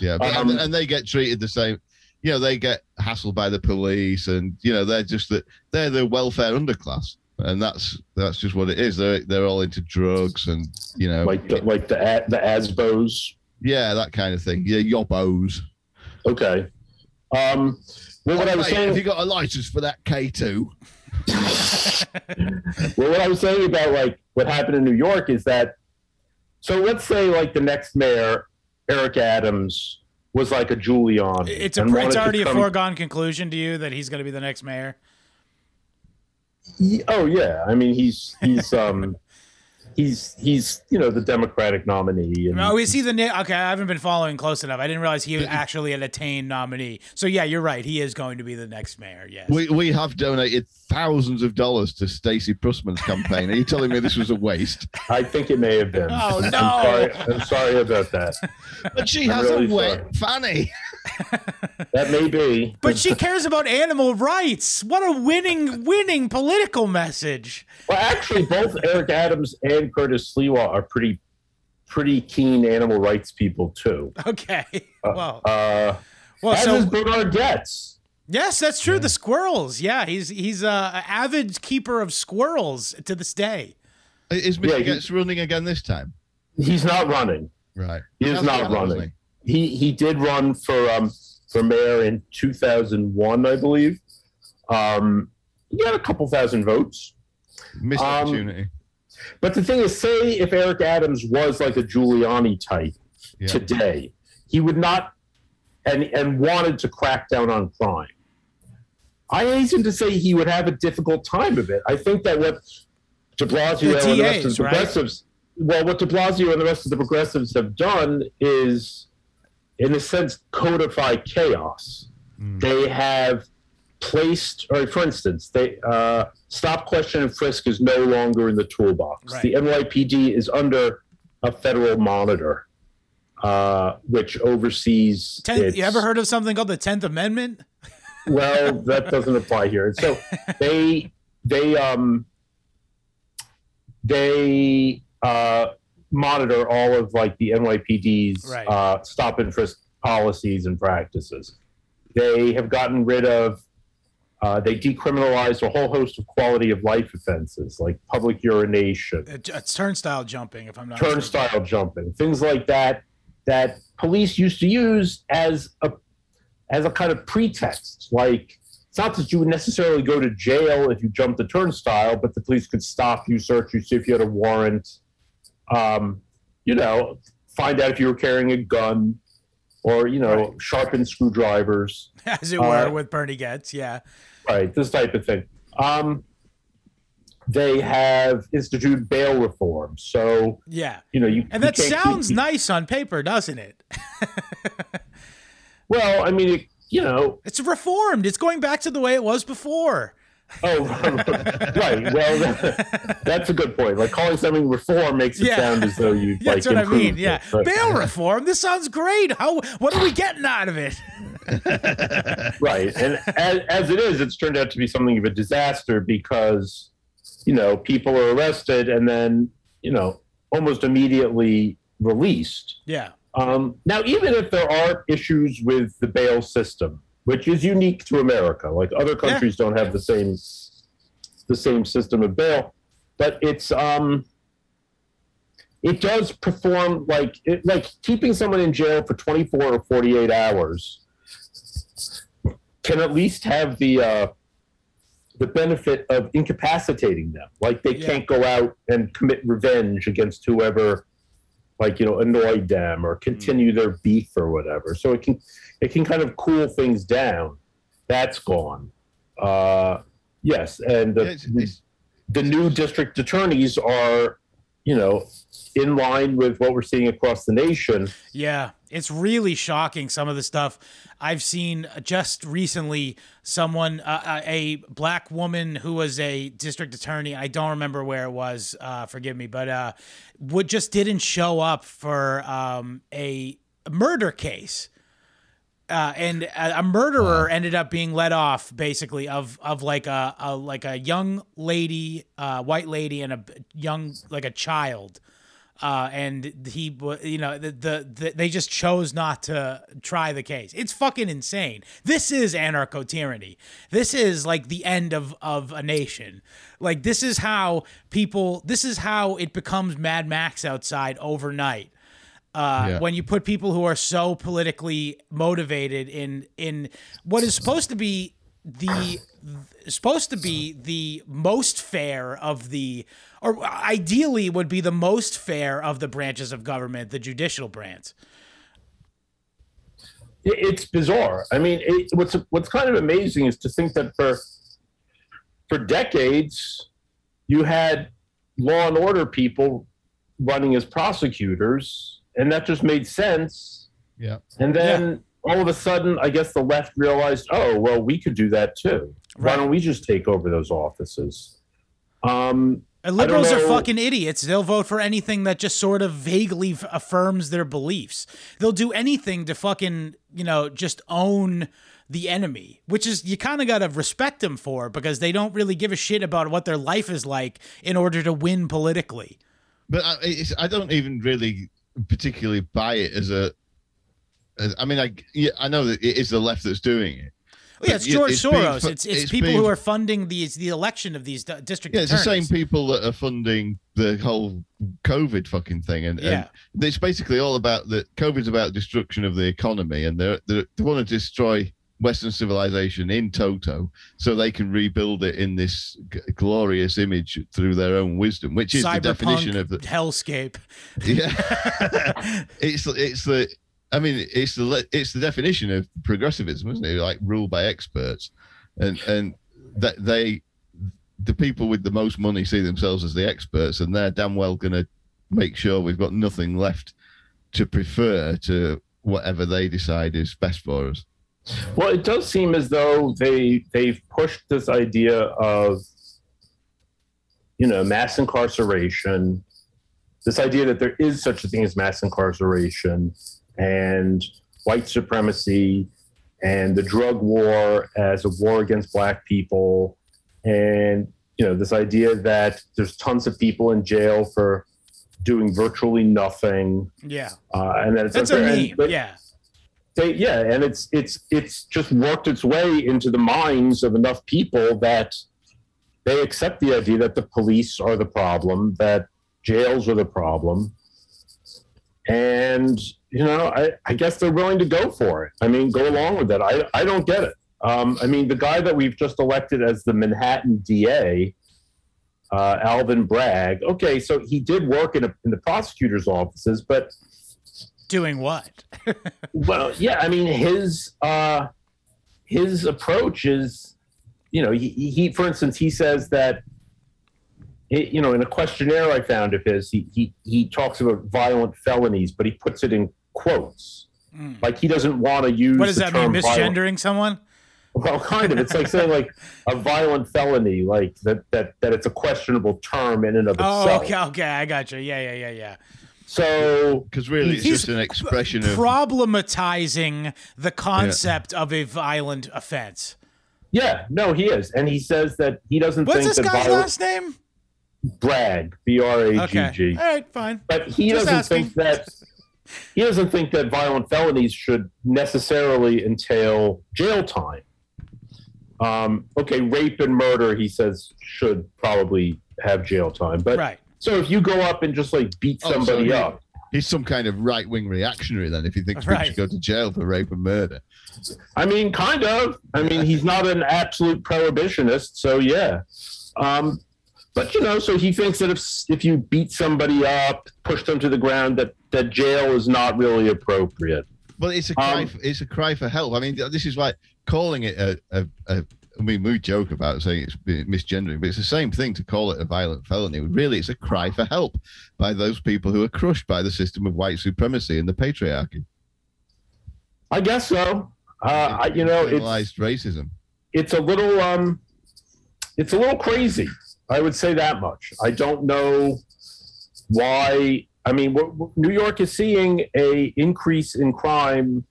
Yeah, but, Um, and, and they get treated the same. You know, they get hassled by the police, and you know they're just that they're the welfare underclass, and that's that's just what it is. They're they're all into drugs, and you know, like the, like the the Asbos. yeah, that kind of thing. Yeah, yobbos. Okay. Um, well, what I was Mate, saying, have you got a license for that K two? well, what I was saying about like what happened in New York is that, so let's say like the next mayor, Eric Adams, was like a Giuliani. It's a it's already a foregone conclusion to you that he's going to be the next mayor. Ye- Oh yeah, I mean he's he's um he's he's you know the Democratic nominee. And Oh, is he the na- okay? I haven't been following close enough. I didn't realize he was actually an attained nominee. So yeah, you're right. He is going to be the next mayor. Yes. We we have donated thousands of dollars to Stacey Pressman's campaign. Are you telling me this was a waste? I think it may have been. Oh, I'm no. sorry, I'm sorry about that. But she I'm has really a wet fanny. That may be. but she cares about animal rights. What a winning, winning political message. Well, actually, both Eric Adams and Curtis Sliwa are pretty pretty keen animal rights people too. Okay. Well, Uh, well. as So is Bernard Goetz. yes, that's true. The squirrels. Yeah, he's he's a, a avid keeper of squirrels to this day. Is Mr. Yeah, Goetz running again this time? He's not running. Right. He is not run, running. He he did run for um for mayor in 2001, I believe. Um, he got a couple thousand votes. Missed Um, opportunity. But the thing is, say if Eric Adams was like a Giuliani type Yeah. today, he would not and and wanted to crack down on crime. I hasten to say he would have a difficult time of it. I think that what De Blasio The and the rest of the right? progressives, well, what De Blasio and the rest of the progressives have done is, in a sense, codify chaos. Mm. They have placed, or for instance, they uh, stop, question, and frisk is no longer in the toolbox. Right. The NYPD is under a federal monitor, uh, which oversees. You ever heard of something called the Tenth Amendment? well, that doesn't apply here. So they they um they uh, monitor all of like the NYPD's Right. uh, stop and frisk policies and practices. They have gotten rid of. Uh, they decriminalized a whole host of quality of life offenses like public urination, It's turnstile jumping, if I'm not mistaken. turnstile jumping, things like that that police used to use as a as a kind of pretext. Like it's not that you would necessarily go to jail if you jumped the turnstile, but the police could stop you, search you, see if you had a warrant, um, you know, find out if you were carrying a gun, or you know, Right. sharpen screwdrivers, as it were, Uh, with Bernie Goetz. Yeah. right? This type of thing. Um, they have instituted bail reform, so Yeah. you know you And that can't sounds people- nice on paper, doesn't it? Well, I mean, it, you know, It's reformed. It's going back to the way it was before. oh, right. Well, that, that's a good point. Like calling something reform makes it Yeah. sound as though you like That's what I mean. Yeah. it, but- Bail reform. This sounds great. How? What are we getting out of it? right. And as, as it is, it's turned out to be something of a disaster because, you know, people are arrested and then, you know, almost immediately released. Yeah. Um, now, even if there are issues with the bail system, which is unique to America, like other countries don't have the same the same system of bail, but it's um, it does perform like it, like keeping someone in jail for 24 or 48 hours can at least have the uh, the benefit of incapacitating them. Like they Yeah. can't go out and commit revenge against whoever like you know annoyed them or continue their beef or whatever. So it can it can kind of cool things down. That's gone. Uh, yes, and the, Yeah, it's- it's- the new district attorneys are, you know, in line with what we're seeing across the nation. Yeah, it's really shocking some of the stuff I've seen just recently. Someone, uh, uh, a black woman who was a district attorney, I don't remember where it was. Uh, forgive me, but uh, would just didn't show up for um, a murder case. Uh, and a, a murderer ended up being let off basically of of like a, a like a young lady, uh, white lady, and a young like a child uh, and he, you know, the, the, the they just chose not to try the case. It's fucking insane. This is anarcho tyranny. This is like the end of of a nation. Like this is how people. This is how it becomes Mad Max outside overnight. Uh, Yeah. When you put people who are so politically motivated in in what is supposed to be the supposed to be the most fair of the or ideally would be the most fair of the branches of government the judicial branch It's bizarre. I mean, it, what's what's kind of amazing is to think that for for decades you had law and order people running as prosecutors, and that just made sense. Yeah. And then all of a sudden, I guess the left realized, oh, well, we could do that too. Why don't we just take over those offices? Um, And liberals are fucking idiots. They'll vote for anything that just sort of vaguely f- affirms their beliefs. They'll do anything to fucking, you know, just own the enemy, which is you kind of got to respect them for because they don't really give a shit about what their life is like in order to win politically. But I, it's, I don't even really particularly buy it as a. I mean, I yeah, I know that it is the left that's doing it. Well, yeah, it's George it's Soros. fu- it's it's, it's people being- who are funding the the election of these district Yeah, it's the same people that are funding the whole COVID fucking thing, and, Yeah. and it's basically all about the COVID's about destruction of the economy, and they they they want to destroy Western civilization in toto, so they can rebuild it in this g- glorious image through their own wisdom, which is the definition of the hellscape. yeah. it's it's the I mean it's the it's the definition of progressivism, isn't it? Like ruled by experts, and and that they the people with the most money see themselves as the experts, and they're damn well going to make sure we've got nothing left to prefer to whatever they decide is best for us. Well, it does seem as though they they've pushed this idea of you know mass incarceration, this idea that there is such a thing as mass incarceration and white supremacy and the drug war as a war against black people. And you know this idea that there's tons of people in jail for doing virtually nothing. Yeah, uh, and that it's that's a unfair. And- meme. but- yeah, they yeah and it's it's it's just worked its way into the minds of enough people that they accept the idea that the police are the problem that jails are the problem. And you know i, I guess they're willing to go for it. I mean go along with that i, I don't get it. Um, i mean the guy that we've just elected as the manhattan da uh, alvin bragg okay so he did work in, a, in the prosecutor's offices but doing what? well, yeah, I mean his uh, his approach is, you know, he, he for instance he says that, it, you know, in a questionnaire I found of his, he he he talks about violent felonies, but he puts it in quotes, Mm. like he doesn't want to use. What does the that mean? term violent- Misgendering someone? Well, kind of. It's like saying like a violent felony, like that that that it's a questionable term in and of Oh, itself. okay, okay, I got you. Yeah, yeah, yeah, yeah. So Because really, it's just an expression of Problematizing the concept of a violent offense. yeah, no, he is, and he says that he doesn't What's think this that guy's violent last name? Brag, B R A G Okay, G. all right, fine. But he Just doesn't asking. think that he doesn't think that violent felonies should necessarily entail jail time. Um, okay, rape and murder, he says, should probably have jail time. But Right. so if you go up and just like beat Oh, so somebody he- up, he's some kind of right wing reactionary. Then, if he thinks people Right. should go to jail for rape and murder. I mean, kind of. I mean, he's not an absolute prohibitionist, so yeah. Um, but you know, so he thinks that if if you beat somebody up, push them to the ground, that that jail is not really appropriate. Well, it's a cry. Um, for, it's a cry for help. I mean, this is like calling it a. a, a I mean, we joke about saying it's misgendering, but it's the same thing to call it a violent felony. Really, it's a cry for help by those people who are crushed by the system of white supremacy and the patriarchy. I guess so. Uh, I, you know, it's racism. it's a little um, it's a little crazy. I would say that much. I don't know why. I mean, New York is seeing a increase in crime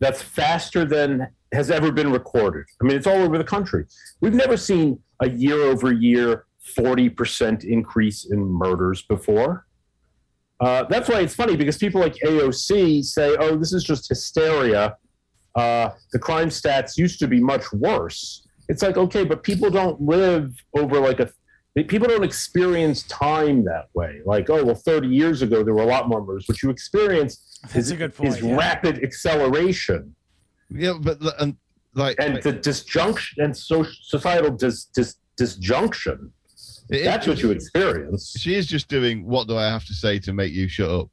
that's faster than has ever been recorded. I mean, it's all over the country. We've never seen a year over year forty percent increase in murders before. Uh, that's why it's funny because people like AOC say, "Oh, this is just hysteria." Uh, the crime stats used to be much worse. It's like okay, but people don't live over like a. People don't experience time that way. Like, oh well, thirty years ago there were a lot more murders. What you experience That's is, a good point. is yeah. rapid acceleration Yeah, but and like and the disjunction and so societal dis, dis, disjunction. it- That's what you experience. she is just doing what do I have to say to make you shut up?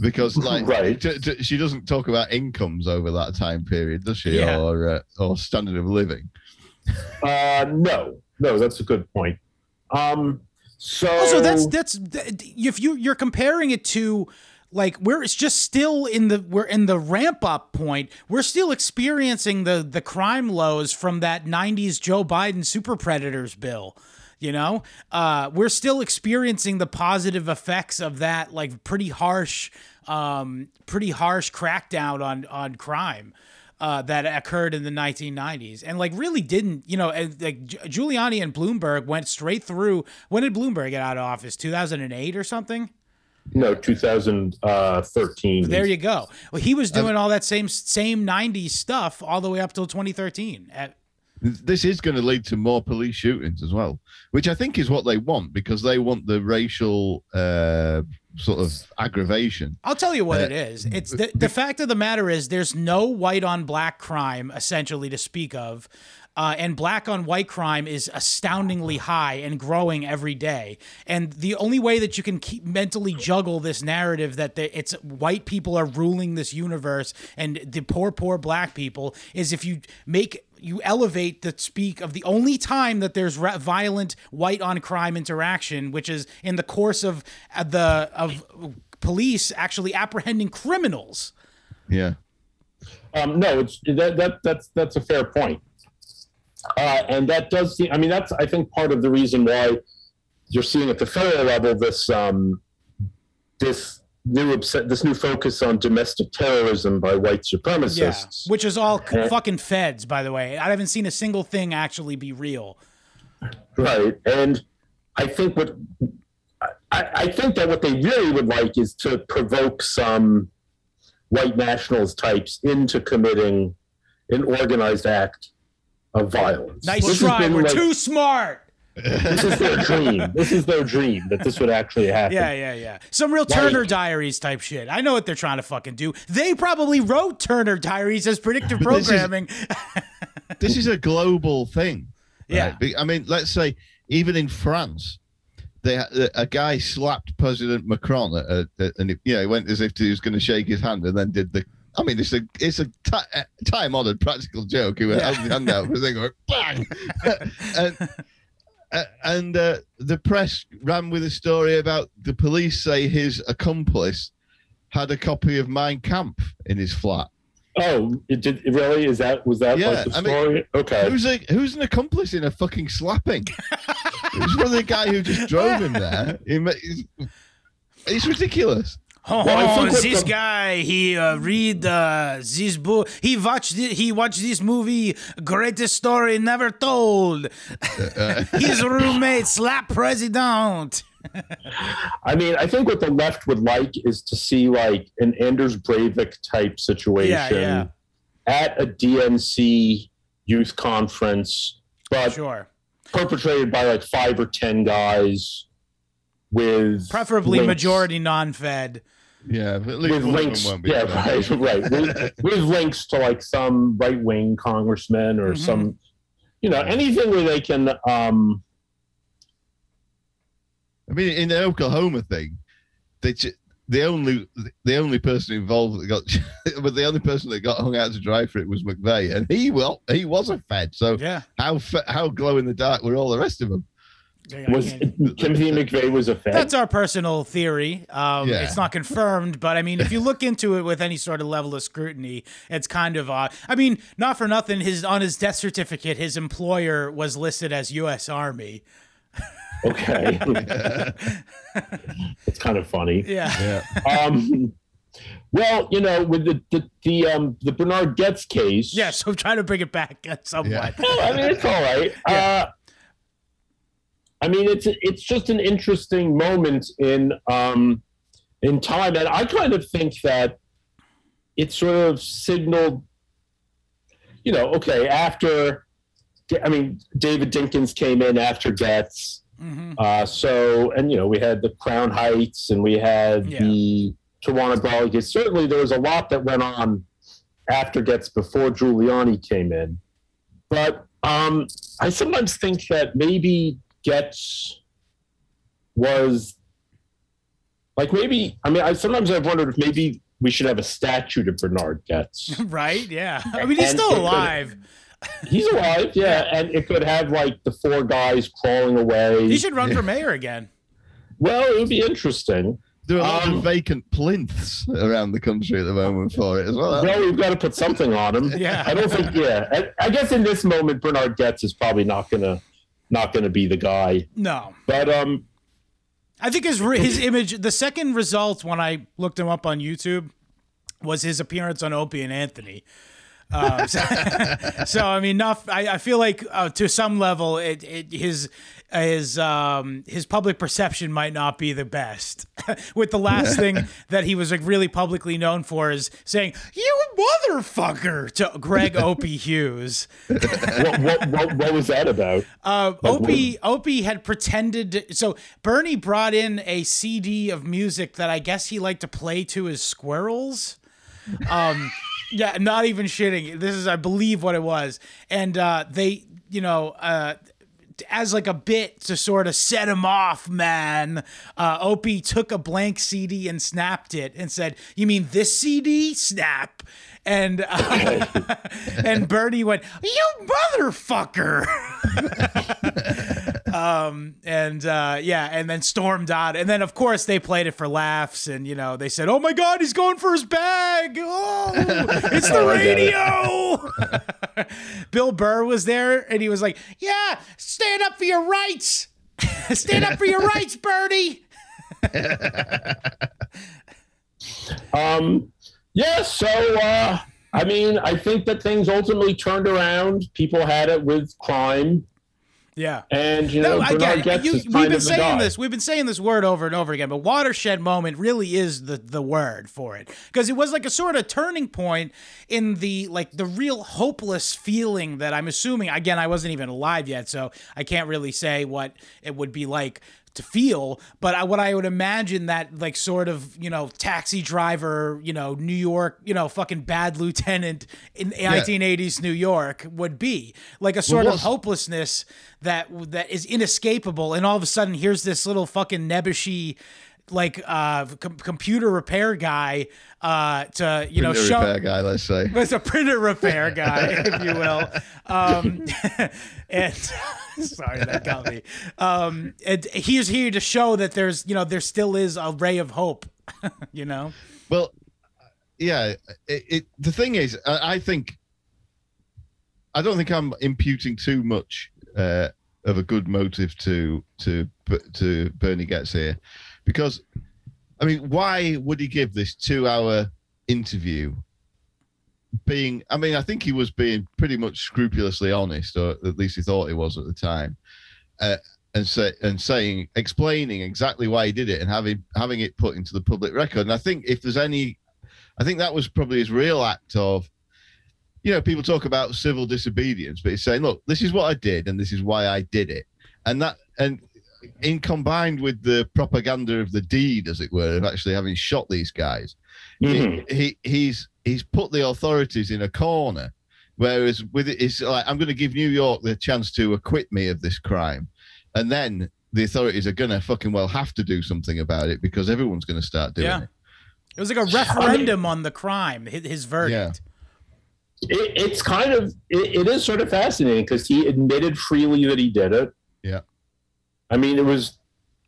Because like Right. t- t- she doesn't talk about incomes over that time period, does she? Yeah. Or uh, or standard of living. Uh, no, no, that's a good point. Um, So Also, that's that's if you you're comparing it to like we're it's just still in the we're in the ramp up point. We're still experiencing the the crime lows from that 90s Joe Biden super predators bill. You know, uh, we're still experiencing the positive effects of that, like pretty harsh, um, pretty harsh crackdown on on crime uh, that occurred in the 1990s, and like really didn't, you know, like Giuliani and Bloomberg went straight through. When did Bloomberg get out of office? 2008 or something? No, 2013. There you go. Well, he was doing all that same same 90s stuff all the way up till 2013. At, this is going to lead to more police shootings as well, which I think is what they want because they want the racial uh, sort of aggravation. I'll tell you what uh, it is. It's the, the fact of the matter is there's no white on black crime essentially to speak of. Uh, and black on white crime is astoundingly high and growing every day. And the only way that you can keep mentally juggle this narrative that the, it's white people are ruling this universe and the poor, poor black people is if you make you elevate the speak of the only time that there's re- violent white on crime interaction, which is in the course of uh, the of police actually apprehending criminals. Yeah. Um, no, it's that, that that's that's a fair point, uh, and that does seem. I mean, that's I think part of the reason why you're seeing at the federal level this um, this new this new focus on domestic terrorism by white supremacists, yeah, which is all and, fucking feds, by the way. I haven't seen a single thing actually be real. Right, and I think what I, I think that what they really would like is to provoke some white nationalist types into committing an organized act of violence. Nice try. We're like, too smart this is their dream. This is their dream that this would actually happen. Yeah, yeah, yeah. Some real Turner like, Diaries type shit. I know what they're trying to fucking do. They probably wrote Turner Diaries as predictive programming. This is, this is a global thing. Right? Yeah. I mean, let's say even in France, they a guy slapped President Macron, at, at, and you know, he went as if he was going to shake his hand, and then did the I mean, it's a it's a t- time honored practical joke. He went yeah. held his hand out for a thing, going bang, and, uh, and uh, the press ran with a story about the police say his accomplice had a copy of Mein Kampf in his flat. Oh, it did really? Is that was that yeah, like the story? I mean, okay. Who's a who's an accomplice in a fucking slapping? it was one of the guy who just drove him there. He, it's ridiculous. Oh, well, this the... guy, he uh, read uh, this book. He watched it, he watched this movie, greatest story never told. His roommate slap president. I mean, I think what the left would like is to see like an Anders Breivik type situation yeah, yeah. at a DNC youth conference, but sure. perpetrated by like five or ten guys with preferably links. majority non-fed. Yeah, with links. Yeah, right, right. with, with, links to like some right wing congressman or mm-hmm. some, you know, anything where they can. um I mean, in the Oklahoma thing, they the only the only person involved that got, but the only person that got hung out to dry for it was McVeigh, and he well he was a Fed. So yeah, how how glow in the dark were all the rest of them? Was Timothy McVeigh was a Fed? That's our personal theory. Um, yeah. It's not confirmed, but I mean, if you look into it with any sort of level of scrutiny, it's kind of odd. I mean, not for nothing, his on his death certificate, his employer was listed as U.S. Army. Okay, it's kind of funny. Yeah. yeah. Um, well, you know, with the the the, um, the Bernard Goetz case. Yes, yeah, so I'm trying to bring it back somewhat. Yeah. well, I mean, it's all right. Yeah. Uh, I mean, it's it's just an interesting moment in um, in time, and I kind of think that it sort of signaled, you know, okay, after, I mean, David Dinkins came in after Goetz, mm-hmm. uh, so and you know we had the Crown Heights and we had yeah. the Tawana Brawley. Certainly, there was a lot that went on after Goetz before Giuliani came in, but um, I sometimes think that maybe Goetz was like maybe I mean I sometimes I've wondered if maybe we should have a statue to Bernard Goetz. right? Yeah. I mean he's still alive. He's alive, yeah, and it could have like the four guys crawling away. He should run for mayor again. Well, it would be interesting. There are a lot Um, of vacant plinths around the country at the moment for it as well. Well, we've got to put something on him. Yeah. I don't think. Yeah, I, I guess in this moment, Bernard Goetz is probably not gonna not gonna be the guy. No, But um, I think his his image. The second result when I looked him up on YouTube was his appearance on Opie and Anthony. Um, so, so, I mean, enough. I, I feel like uh, to some level, it, it his his um, his public perception might not be the best. With the last thing that he was like really publicly known for is saying "you motherfucker" to Greg Opie Hughes. what, what what what was that about? Uh, Opie Opie had pretended. So Bernie brought in a CD of music that I guess he liked to play to his squirrels. Um, yeah, not even shitting. This is, I believe, what it was. And uh, they, you know, uh, as like a bit to sort of set him off, man. Uh, Opie took a blank CD and snapped it and said, "You mean this CD? Snap." And uh, and Bernie went, "You motherfucker!" um, and uh, yeah, and then stormed out. And then of course they played it for laughs, and you know they said, "Oh my God, he's going for his bag! Oh, it's the Oh, it. radio." Bill Burr was there, and he was like, "Yeah, stand up for your rights. stand up for your rights, Bernie." Um, yeah. So uh, I mean, I think that things ultimately turned around. People had it with crime, Yeah. and you know, No, I get it. You, we've been saying guy. this. We've been saying this word over and over again, but watershed moment really is the the word for it because it was like a sort of turning point in the like the real hopeless feeling that I'm assuming. Again, I wasn't even alive yet, so I can't really say what it would be like to feel but I, what i would imagine that like sort of you know taxi driver you know new york you know fucking bad lieutenant in 1980s new york would be like a sort of hopelessness that that is inescapable and all of a sudden here's this little fucking nebbishy like uh com- computer repair guy uh to you know Printer show repair guy, let's say. it's a printer repair guy, if you will. Um, and sorry, that got me. Um, and he's here to show that there's, you know, there still is a ray of hope. you know, Well, yeah. It, it the thing is, I, I think I don't think I'm imputing too much uh, of a good motive to to to Bernie Goetz here, because I mean, why would he give this two-hour interview? Being, I mean, I think he was being pretty much scrupulously honest, or at least he thought he was at the time. Uh, and say and saying explaining exactly why he did it and having having it put into the public record. And I think if there's any, I think that was probably his real act of, you know, people talk about civil disobedience, but he's saying, look, this is what I did and this is why I did it, and that and in combined with the propaganda of the deed, as it were, of actually having shot these guys, Mhm. he, he he's he's put the authorities in a corner. Whereas with it, it's like I'm going to give New York the chance to acquit me of this crime, and then the authorities are going to fucking well have to do something about it because everyone's going to start doing Yeah. it. it was like a referendum on the crime, his, his verdict. It, it's kind of it, it is sort of fascinating because he admitted freely that he did it. Yeah. I mean, it was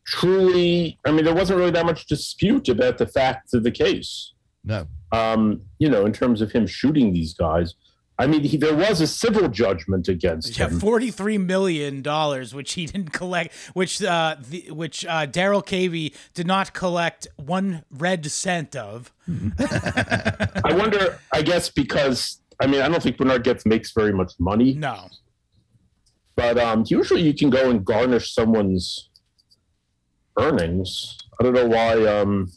truly. I mean, there wasn't really that much dispute about the facts of the case. No, Um, you know, in terms of him shooting these guys. I mean, he, there was a civil judgment against him. Yeah, him. forty-three million dollars, which he didn't collect, which uh, the, which uh, Darrell Cabey did not collect one red cent of. I wonder. I guess because I mean, I don't think Bernard Goetz makes very much money, No, but um, usually you can go and garnish someone's earnings. I don't know why um,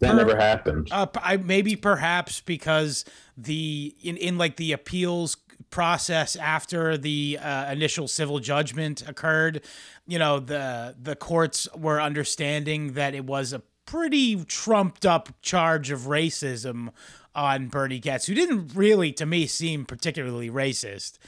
that Per- never happened. uh, I maybe perhaps because the in in like the appeals process after the uh, initial civil judgment occurred, you know the the courts were understanding that it was a pretty trumped up charge of racism on Bernie Goetz, who didn't really, to me, seem particularly racist.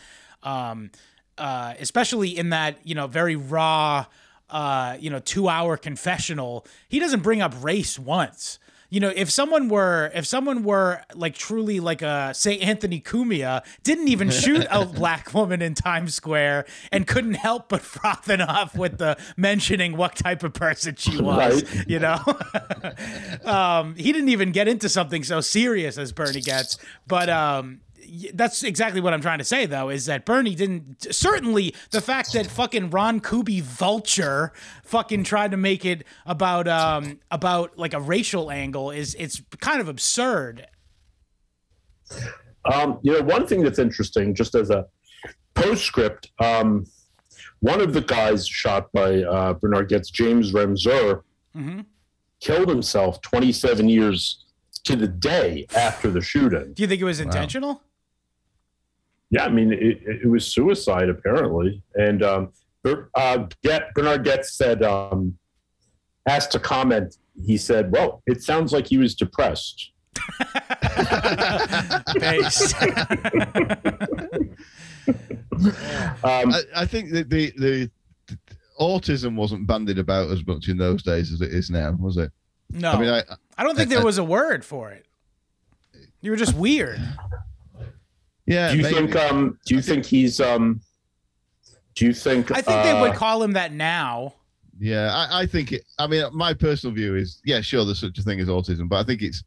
Um, uh, especially in that you know very raw, uh, you know two hour confessional. He doesn't bring up race once. you know, if someone were if someone were like truly like a say Anthony Cumia didn't even shoot a black woman in Times Square and couldn't help but frothing off with the mentioning what type of person she was, Right. you know. um, he didn't even get into something so serious as Bernie Goetz, but um that's exactly what I'm trying to say, though, is that Bernie didn't. Certainly, the fact that fucking Ron Kuby Vulture fucking tried to make it about um about like a racial angle is it's kind of absurd. Um, you know, one thing that's interesting, just as a postscript, um, one of the guys shot by uh, Bernard Goetz, James Ramseur, Mhm. killed himself 27 years to the day after the shooting. Do you think it was intentional? Yeah, I mean, it, it was suicide apparently. And um, Ber- uh, Get, Bernard Goetz said, um, asked to comment, he said, "Well, it sounds like he was depressed." Based. Um, I, I think that the, the the autism wasn't bandied about as much in those days as it is now, was it? no, I mean, I, I don't think I- there I- was a word for it. You were just weird. Yeah. do you maybe. think? Um, do you think he's? Um, do you think? I think they would uh, call him that now. Yeah, I, I think it. I mean, my personal view is, yeah, sure, there's such a thing as autism, but I think it's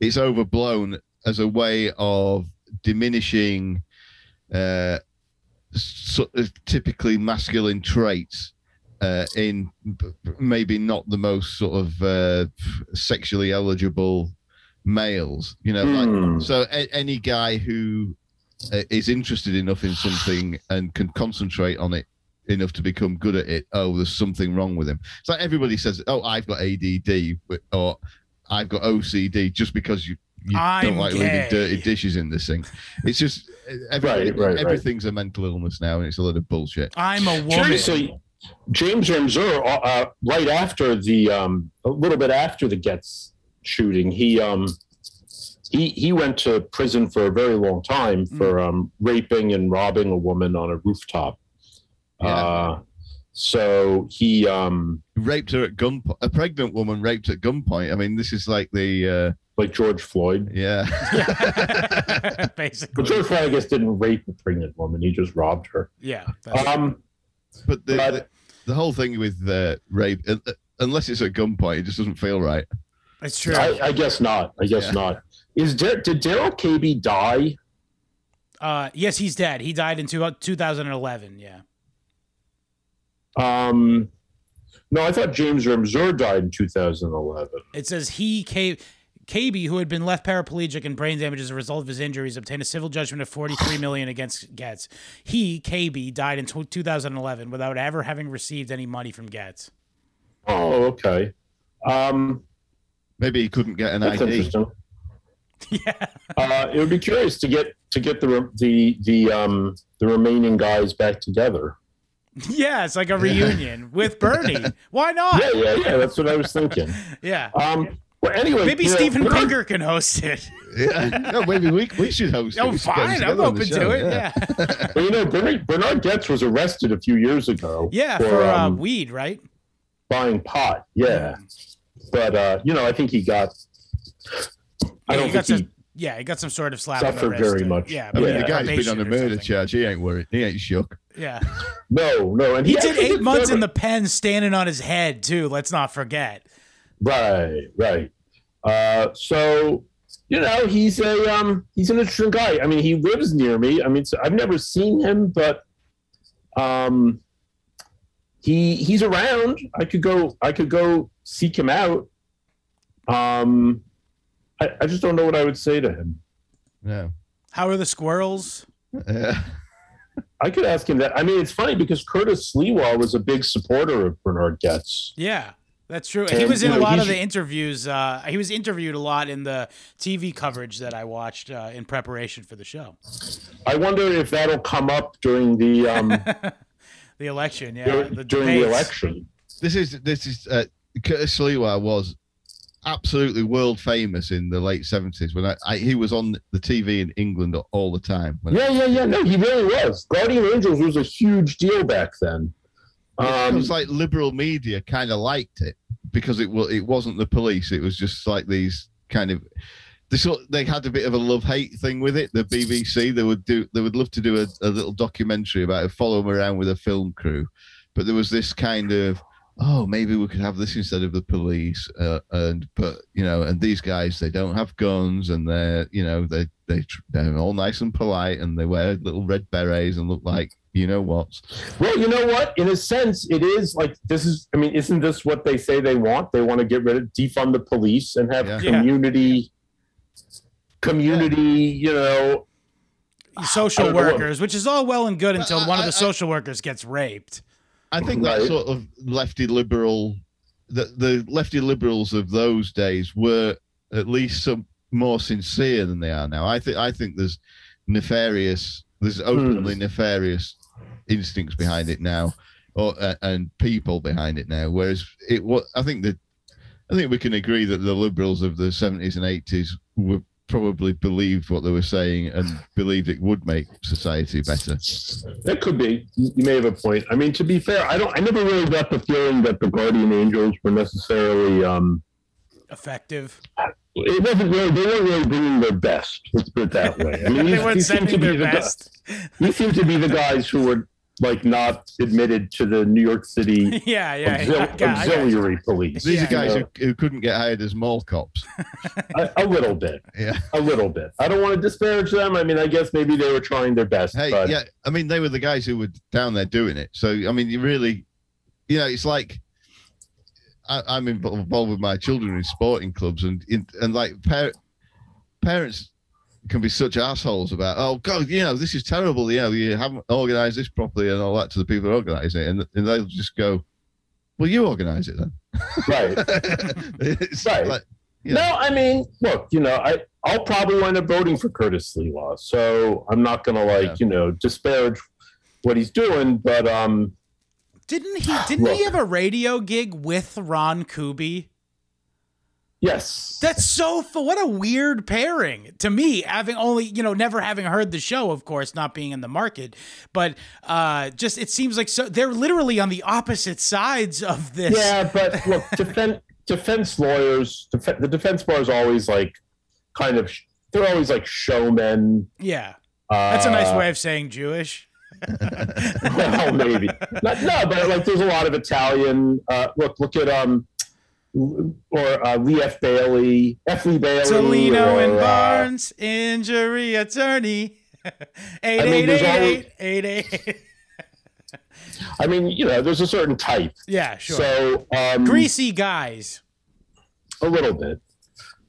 it's overblown as a way of diminishing uh, sort of typically masculine traits uh, in b- b- maybe not the most sort of uh, sexually eligible males. You know, like, Hmm. so a- any guy who uh, is interested enough in something and can concentrate on it enough to become good at it, oh, there's something wrong with him. It's like everybody says, oh, I've got ADD or I've got OCD just because you, you don't like gay. leaving dirty dishes in the sink. It's just uh, every, Right, right, right. everything's a mental illness now, and it's a lot of bullshit. I'm a woman. Curiously, James Ramseur, uh, uh, right after the, um, a little bit after the Goetz shooting, he um, he he went to prison for a very long time for um, raping and robbing a woman on a rooftop. Yeah. Uh, so he um, Raped her at gunpoint. A pregnant woman raped at gunpoint. I mean, this is like the uh, like George Floyd. yeah. basically. But Basically. George Floyd, I guess, didn't rape a pregnant woman. He just robbed her. Yeah. Um, But the, But- the the whole thing with uh, rape, uh, uh, unless it's at gunpoint, it just doesn't feel right. It's true. I, I guess not. I guess Yeah. not. Is Dar- did Darrell Cabey die? Uh, yes, he's dead. He died in two, 2011. Yeah. Um, no, I thought James Ramseur died in 2011. It says he, K, Cabey, who had been left paraplegic and brain damage as a result of his injuries, obtained a civil judgment of 43 million against Goetz. He, Cabey, died in tw 2011 without ever having received any money from Goetz. Oh, okay. Um, Maybe he couldn't get an that's ID. interesting. Yeah. Uh, it would be curious to get to get the the the um the remaining guys back together. Yeah, it's like a reunion with Bernie. Why not? Yeah, yeah, yeah. That's what I was thinking. Yeah. Um, well, anyway, Maybe you know, Stephen Bernard- Pinker can host it. Yeah. no, maybe we, we should host it. Oh, We should get fine. I'm open to it. Yeah. Well, you know, Bernard, Bernard Goetz was arrested a few years ago. Yeah, for, uh, um, weed, right? buying pot. Yeah, but uh, you know, I think he got. I don't think some, he. yeah, he got some sort of slap on the suffered wrist. very much. Yeah, I mean, Yeah. the guy's been probation on a murder something. charge. He ain't worried. He ain't shook. Yeah. No, no, and He did actually eight months in the pen standing on his head, too. Let's not forget. Right, right. Uh, so you know, he's a um, he's an interesting guy. I mean, he lives near me. I mean, so I've never seen him, but um, he he's around. I could go. I could go seek him out. Um, I, I just don't know what I would say to him. Yeah. How are the squirrels? Yeah. I could ask him that. I mean, it's funny because Curtis Sliwa was a big supporter of Bernard Goetz. Yeah, that's true. he was in a know, lot he of the interviews. Uh, he was interviewed a lot in the TV coverage that I watched uh, in preparation for the show. I wonder if that'll come up during the um, The election, yeah. during, the during the election. This is this is uh, Curtis Sliwa was absolutely world famous in the late seventies when I, I he was on the TV in England all the time. When Yeah, yeah, yeah. No, he really was. Guardian Angels was a huge deal back then. it Um, was like liberal media kind of liked it because it was it wasn't the police. It was just like these kind of they sort they had a bit of a love hate thing with it. The BBC they would do they would love to do a, a little documentary about it, follow them around with a film crew, but there was this kind of oh maybe we could have this instead of the police uh, and but you know and these guys they don't have guns and they're you know they they they're all nice and polite and they wear little red berets and look like you know what Well, you know what? In a sense, it is like this is. I mean, isn't this what they say they want? They want to get rid of defund the police and have Yeah. Yeah. community, community. You know, social I don't know. workers, which is all well and good until Well, one of the I- social workers gets raped. I think that sort of lefty liberal, the the lefty liberals of those days were at least some more sincere than they are now. I think I think there's nefarious, there's openly nefarious instincts behind it now, or uh, and people behind it now. Whereas it, what I think that I think we can agree that the liberals of the 70s and 80s were probably believed what they were saying and believed it would make society better. that could be. You you may have a point. I mean, to be fair, I don't. I never really got the feeling that the guardian angels were necessarily. um Effective. It wasn't really. They weren't really doing their best. Let's put it that way. I mean, they these- weren't these seem to sending be their the gu- best. These seem to be the guys who were like not admitted to the New York City yeah, yeah. auxil- yeah, I got- I auxiliary police. These Yeah. are guys You know, who, who couldn't get hired as mall cops. a, a little bit, Yeah. a little bit. I don't want to disparage them. I mean, I guess maybe they were trying their best. Hey, but yeah. I mean, they were the guys who were down there doing it. So, I mean, you really, you know, it's like I, I'm involved with my children in sporting clubs, and in, and like par- parents can be such assholes about, oh God, you know, this is terrible. You know, you haven't organised this properly and all that to the people who organise it, and, and they'll just go, well, you organise it then. right. it's Right. like, Yeah. No, I mean, look, you know, I I'll probably wind up voting for Curtis Sliwa so I'm not gonna like Yeah. you know disparage what he's doing, but um, Didn't he? Didn't he have a radio gig with Ron Kuby? Yes, That's so. What a weird pairing to me. Having only you know never having heard the show, of course, not being in the market, but uh, just it seems like so they're literally on the opposite sides of this. yeah, but look, defense defense lawyers, def- the defense bar is always like kind of they're always like showmen. Yeah. Uh, That's a nice way of saying Jewish. well, maybe Not- no, but like there's a lot of Italian. Uh, look, look at um, or uh, Lee F. Bailey, F. Lee Bailey, Toledo or, and uh, Barnes, injury attorney. Eight I mean, eight eight eight eight eight. I mean, you know, there's a certain type. Yeah, sure. So um, Greasy guys. a little bit,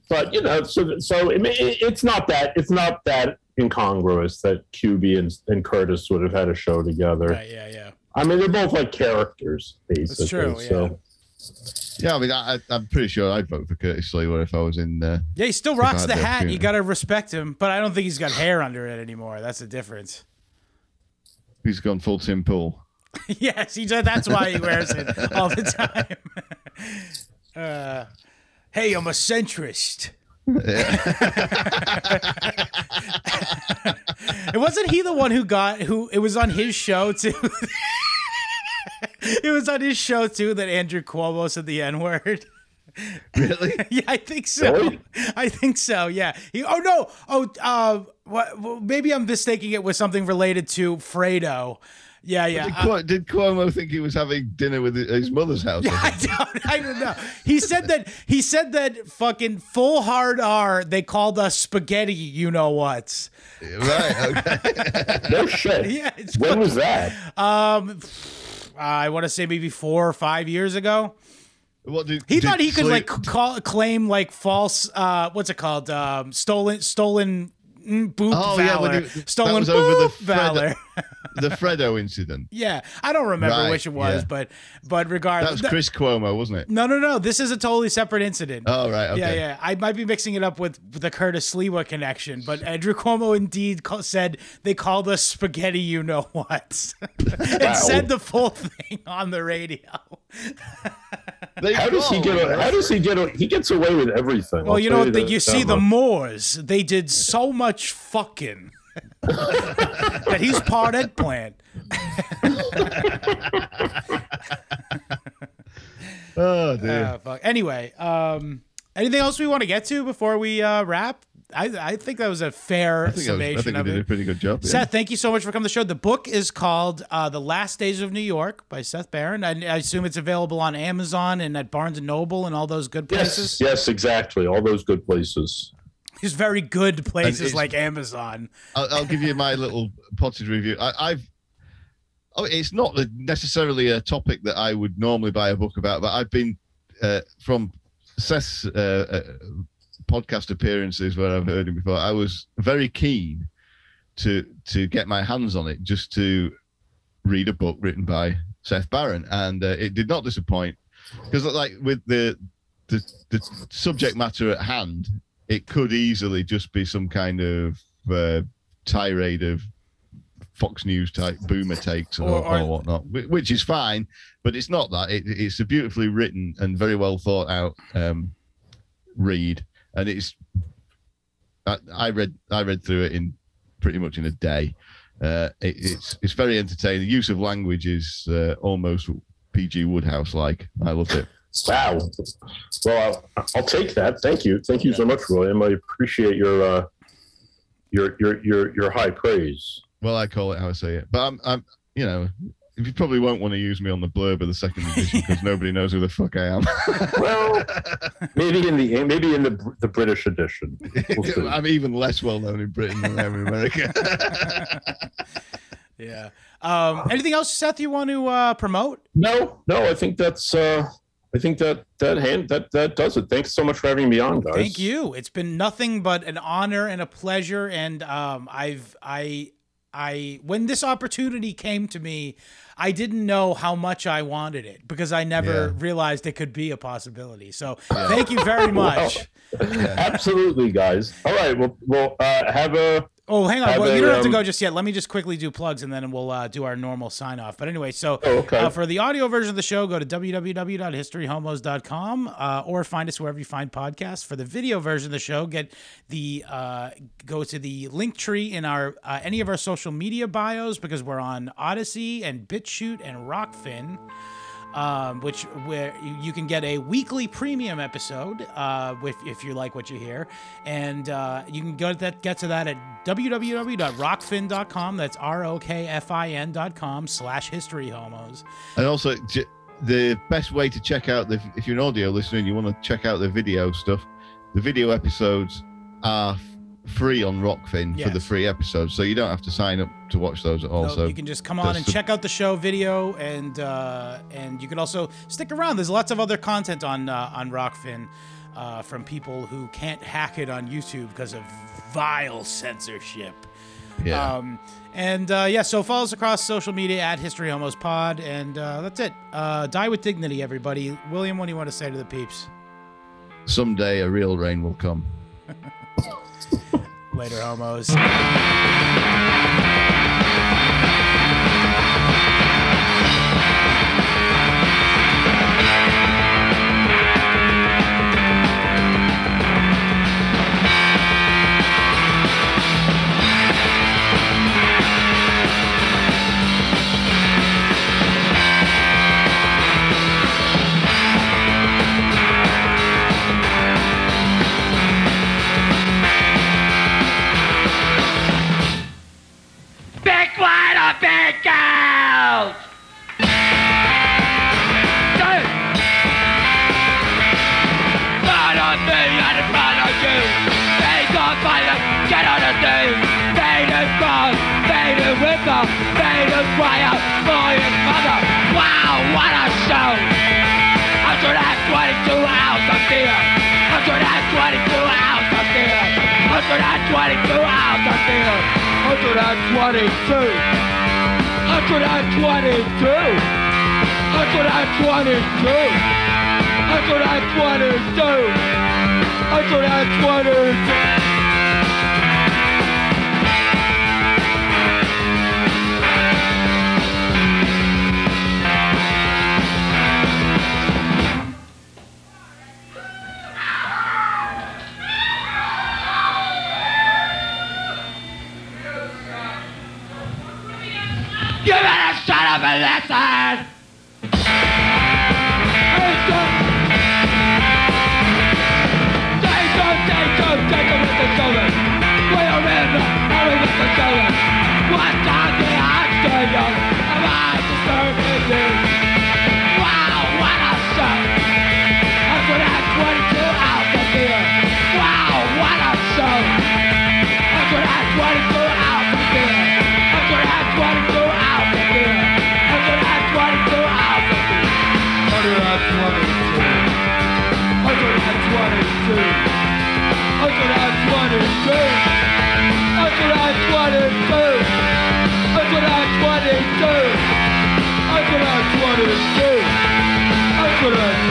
but you know, so so it, it, it's not that it's not that incongruous that Kuby and, and Curtis would have had a show together. Right, yeah, yeah. I mean, they're both like characters, basically. true, yeah. So yeah, I mean, I, I'm pretty sure I'd vote for Curtis Sliwa if I was in. Uh, Yeah, he still rocks the hat. You got to respect him, but I don't think he's got hair under it anymore. That's the difference. He's gone full Tim Pool? yes, he does. That's why he wears it all the time. uh, hey, I'm a centrist. it wasn't he the one who got who it was on his show too. it was on his show too that Andrew Cuomo said the N word. Really? yeah, I think so. Really? I think so. Yeah. He, oh no. Oh, uh, what? Well, maybe I'm mistaking it with something related to Fredo. Yeah, yeah. Did, uh, did Cuomo think he was having dinner with his mother's house? or I don't, I don't know. He said that he said that fucking full hard R. They called us spaghetti. You know what? right. Okay. no shit. Yeah. When was that? um, I want to say maybe four or five years ago. What did, He did thought he could Sleep- like call claim like false. Uh, what's it called? Um, stolen stolen mm, boop Oh, valor. when he- stolen was over the valor. The Fredo incident. yeah, I don't remember Right, which it was, yeah. but but regardless, That was Chris Cuomo, wasn't it? no, no, no. This is a totally separate incident. Oh, right. Okay. Yeah, yeah. I might be mixing it up with the Curtis Sliwa connection, but Andrew Cuomo indeed ca- said they called us spaghetti, you know what, and Wow. said the full thing on the radio. They How does he get? right? How does he get? He gets away with everything. Well, I'll you know, you the, you see the. Moors, they did so much fucking that he's part eggplant. Oh dear. Uh, fuck. anyway, um, anything else we want to get to before we uh, wrap? I, I think that was a fair I think, I, was, I summation think we of did it. a pretty good job. yeah. Seth, thank you so much for coming to the show. The book is called uh, "The Last Days of New York" by Seth Barron. I, I assume it's available on Amazon and at Barnes and Noble and all those good places. Yes, yes, exactly. All those good places. There's very good places like Amazon. I'll, I'll give you my little potted review. I, I've. Oh, it's not necessarily a topic that I would normally buy a book about, but I've been uh, from Seth's uh, uh, podcast appearances where I've heard him before. I was very keen to to get my hands on it, just to read a book written by Seth Barron, and uh, it did not disappoint because, like, with the the the subject matter at hand, it could easily just be some kind of uh, tirade of Fox News type boomer takes or, Or- or- whatnot, which is fine, but it's not that. It, it's a beautifully written and very well thought out um, read, and it's. I, I read I read through it in pretty much in a day. Uh, it, it's it's very entertaining. The use of language is uh, almost PG Wodehouse like. I loved it. Wow. Well, I'll, I'll take that. Thank you. Thank you so much, William. I appreciate your uh, your your your your high praise. Well, I call it how I say it, but I'm I'm you know. You probably won't want to use me on the blurb of the second edition because nobody knows who the fuck I am. Well, maybe in the maybe in the the British edition. We'll. I'm even less well known in Britain than I am in America. Yeah. Um, anything else, Seth? You want to uh, promote? No, no, I think that's uh I think that that hand that that does it. Thanks so much for having me on, guys. Thank you. It's been nothing but an honor and a pleasure. And um, I've I I when this opportunity came to me, I didn't know how much I wanted it because I never Yeah. realized it could be a possibility. So thank you very much. Absolutely, guys. All right, well, well, uh, have a Oh, hang on. Well, you don't have to um, go just yet. Let me just quickly do plugs and then we'll uh, do our normal sign off. But anyway, so Oh, okay. uh, for the audio version of the show, go to www.historyhomos.com uh, or find us wherever you find podcasts. For the video version of the show, get the uh, go to the link tree in our uh, any of our social media bios because we're on Odysee and BitChute and Rokfin um, which where you, can get a weekly premium episode uh, if, if you like what you hear, and uh, you can go to that get to that at www.rokfin.com. That's r o k f i n dot com slash history homos. and also, the best way to check out the if you're an audio listener and you want to check out the video stuff, the video episodes are free on Rokfin for the free episodes, so you don't have to sign up to watch those at all. So so you can just come on and check out the show video, and uh, and you can also stick around. There's lots of other content on uh, on Rokfin uh, from people who can't hack it on YouTube because of vile censorship. yeah. Um, and uh, yeah, so follow us across social media at History Homos Pod, and uh, that's it. Uh, die with dignity, everybody. William, what do you want to say to the peeps? Someday a real rain will come. Later, homos. Big girls? Front me and front you. Things on fire, get on the thing. Faded ripper, faded wire, boy's mother. Wow, what a show! 122 hours of beer. 122 hours of beer. 122 hours of beer. 122. 122. 122. 122. 122. side. Jacob, Jacob, Jacob, Jacob with the shoulders. We are in the army with the shoulders. What does the act do you? Am I disturbing you? That's what I'm to means. That's what I'm it means. I I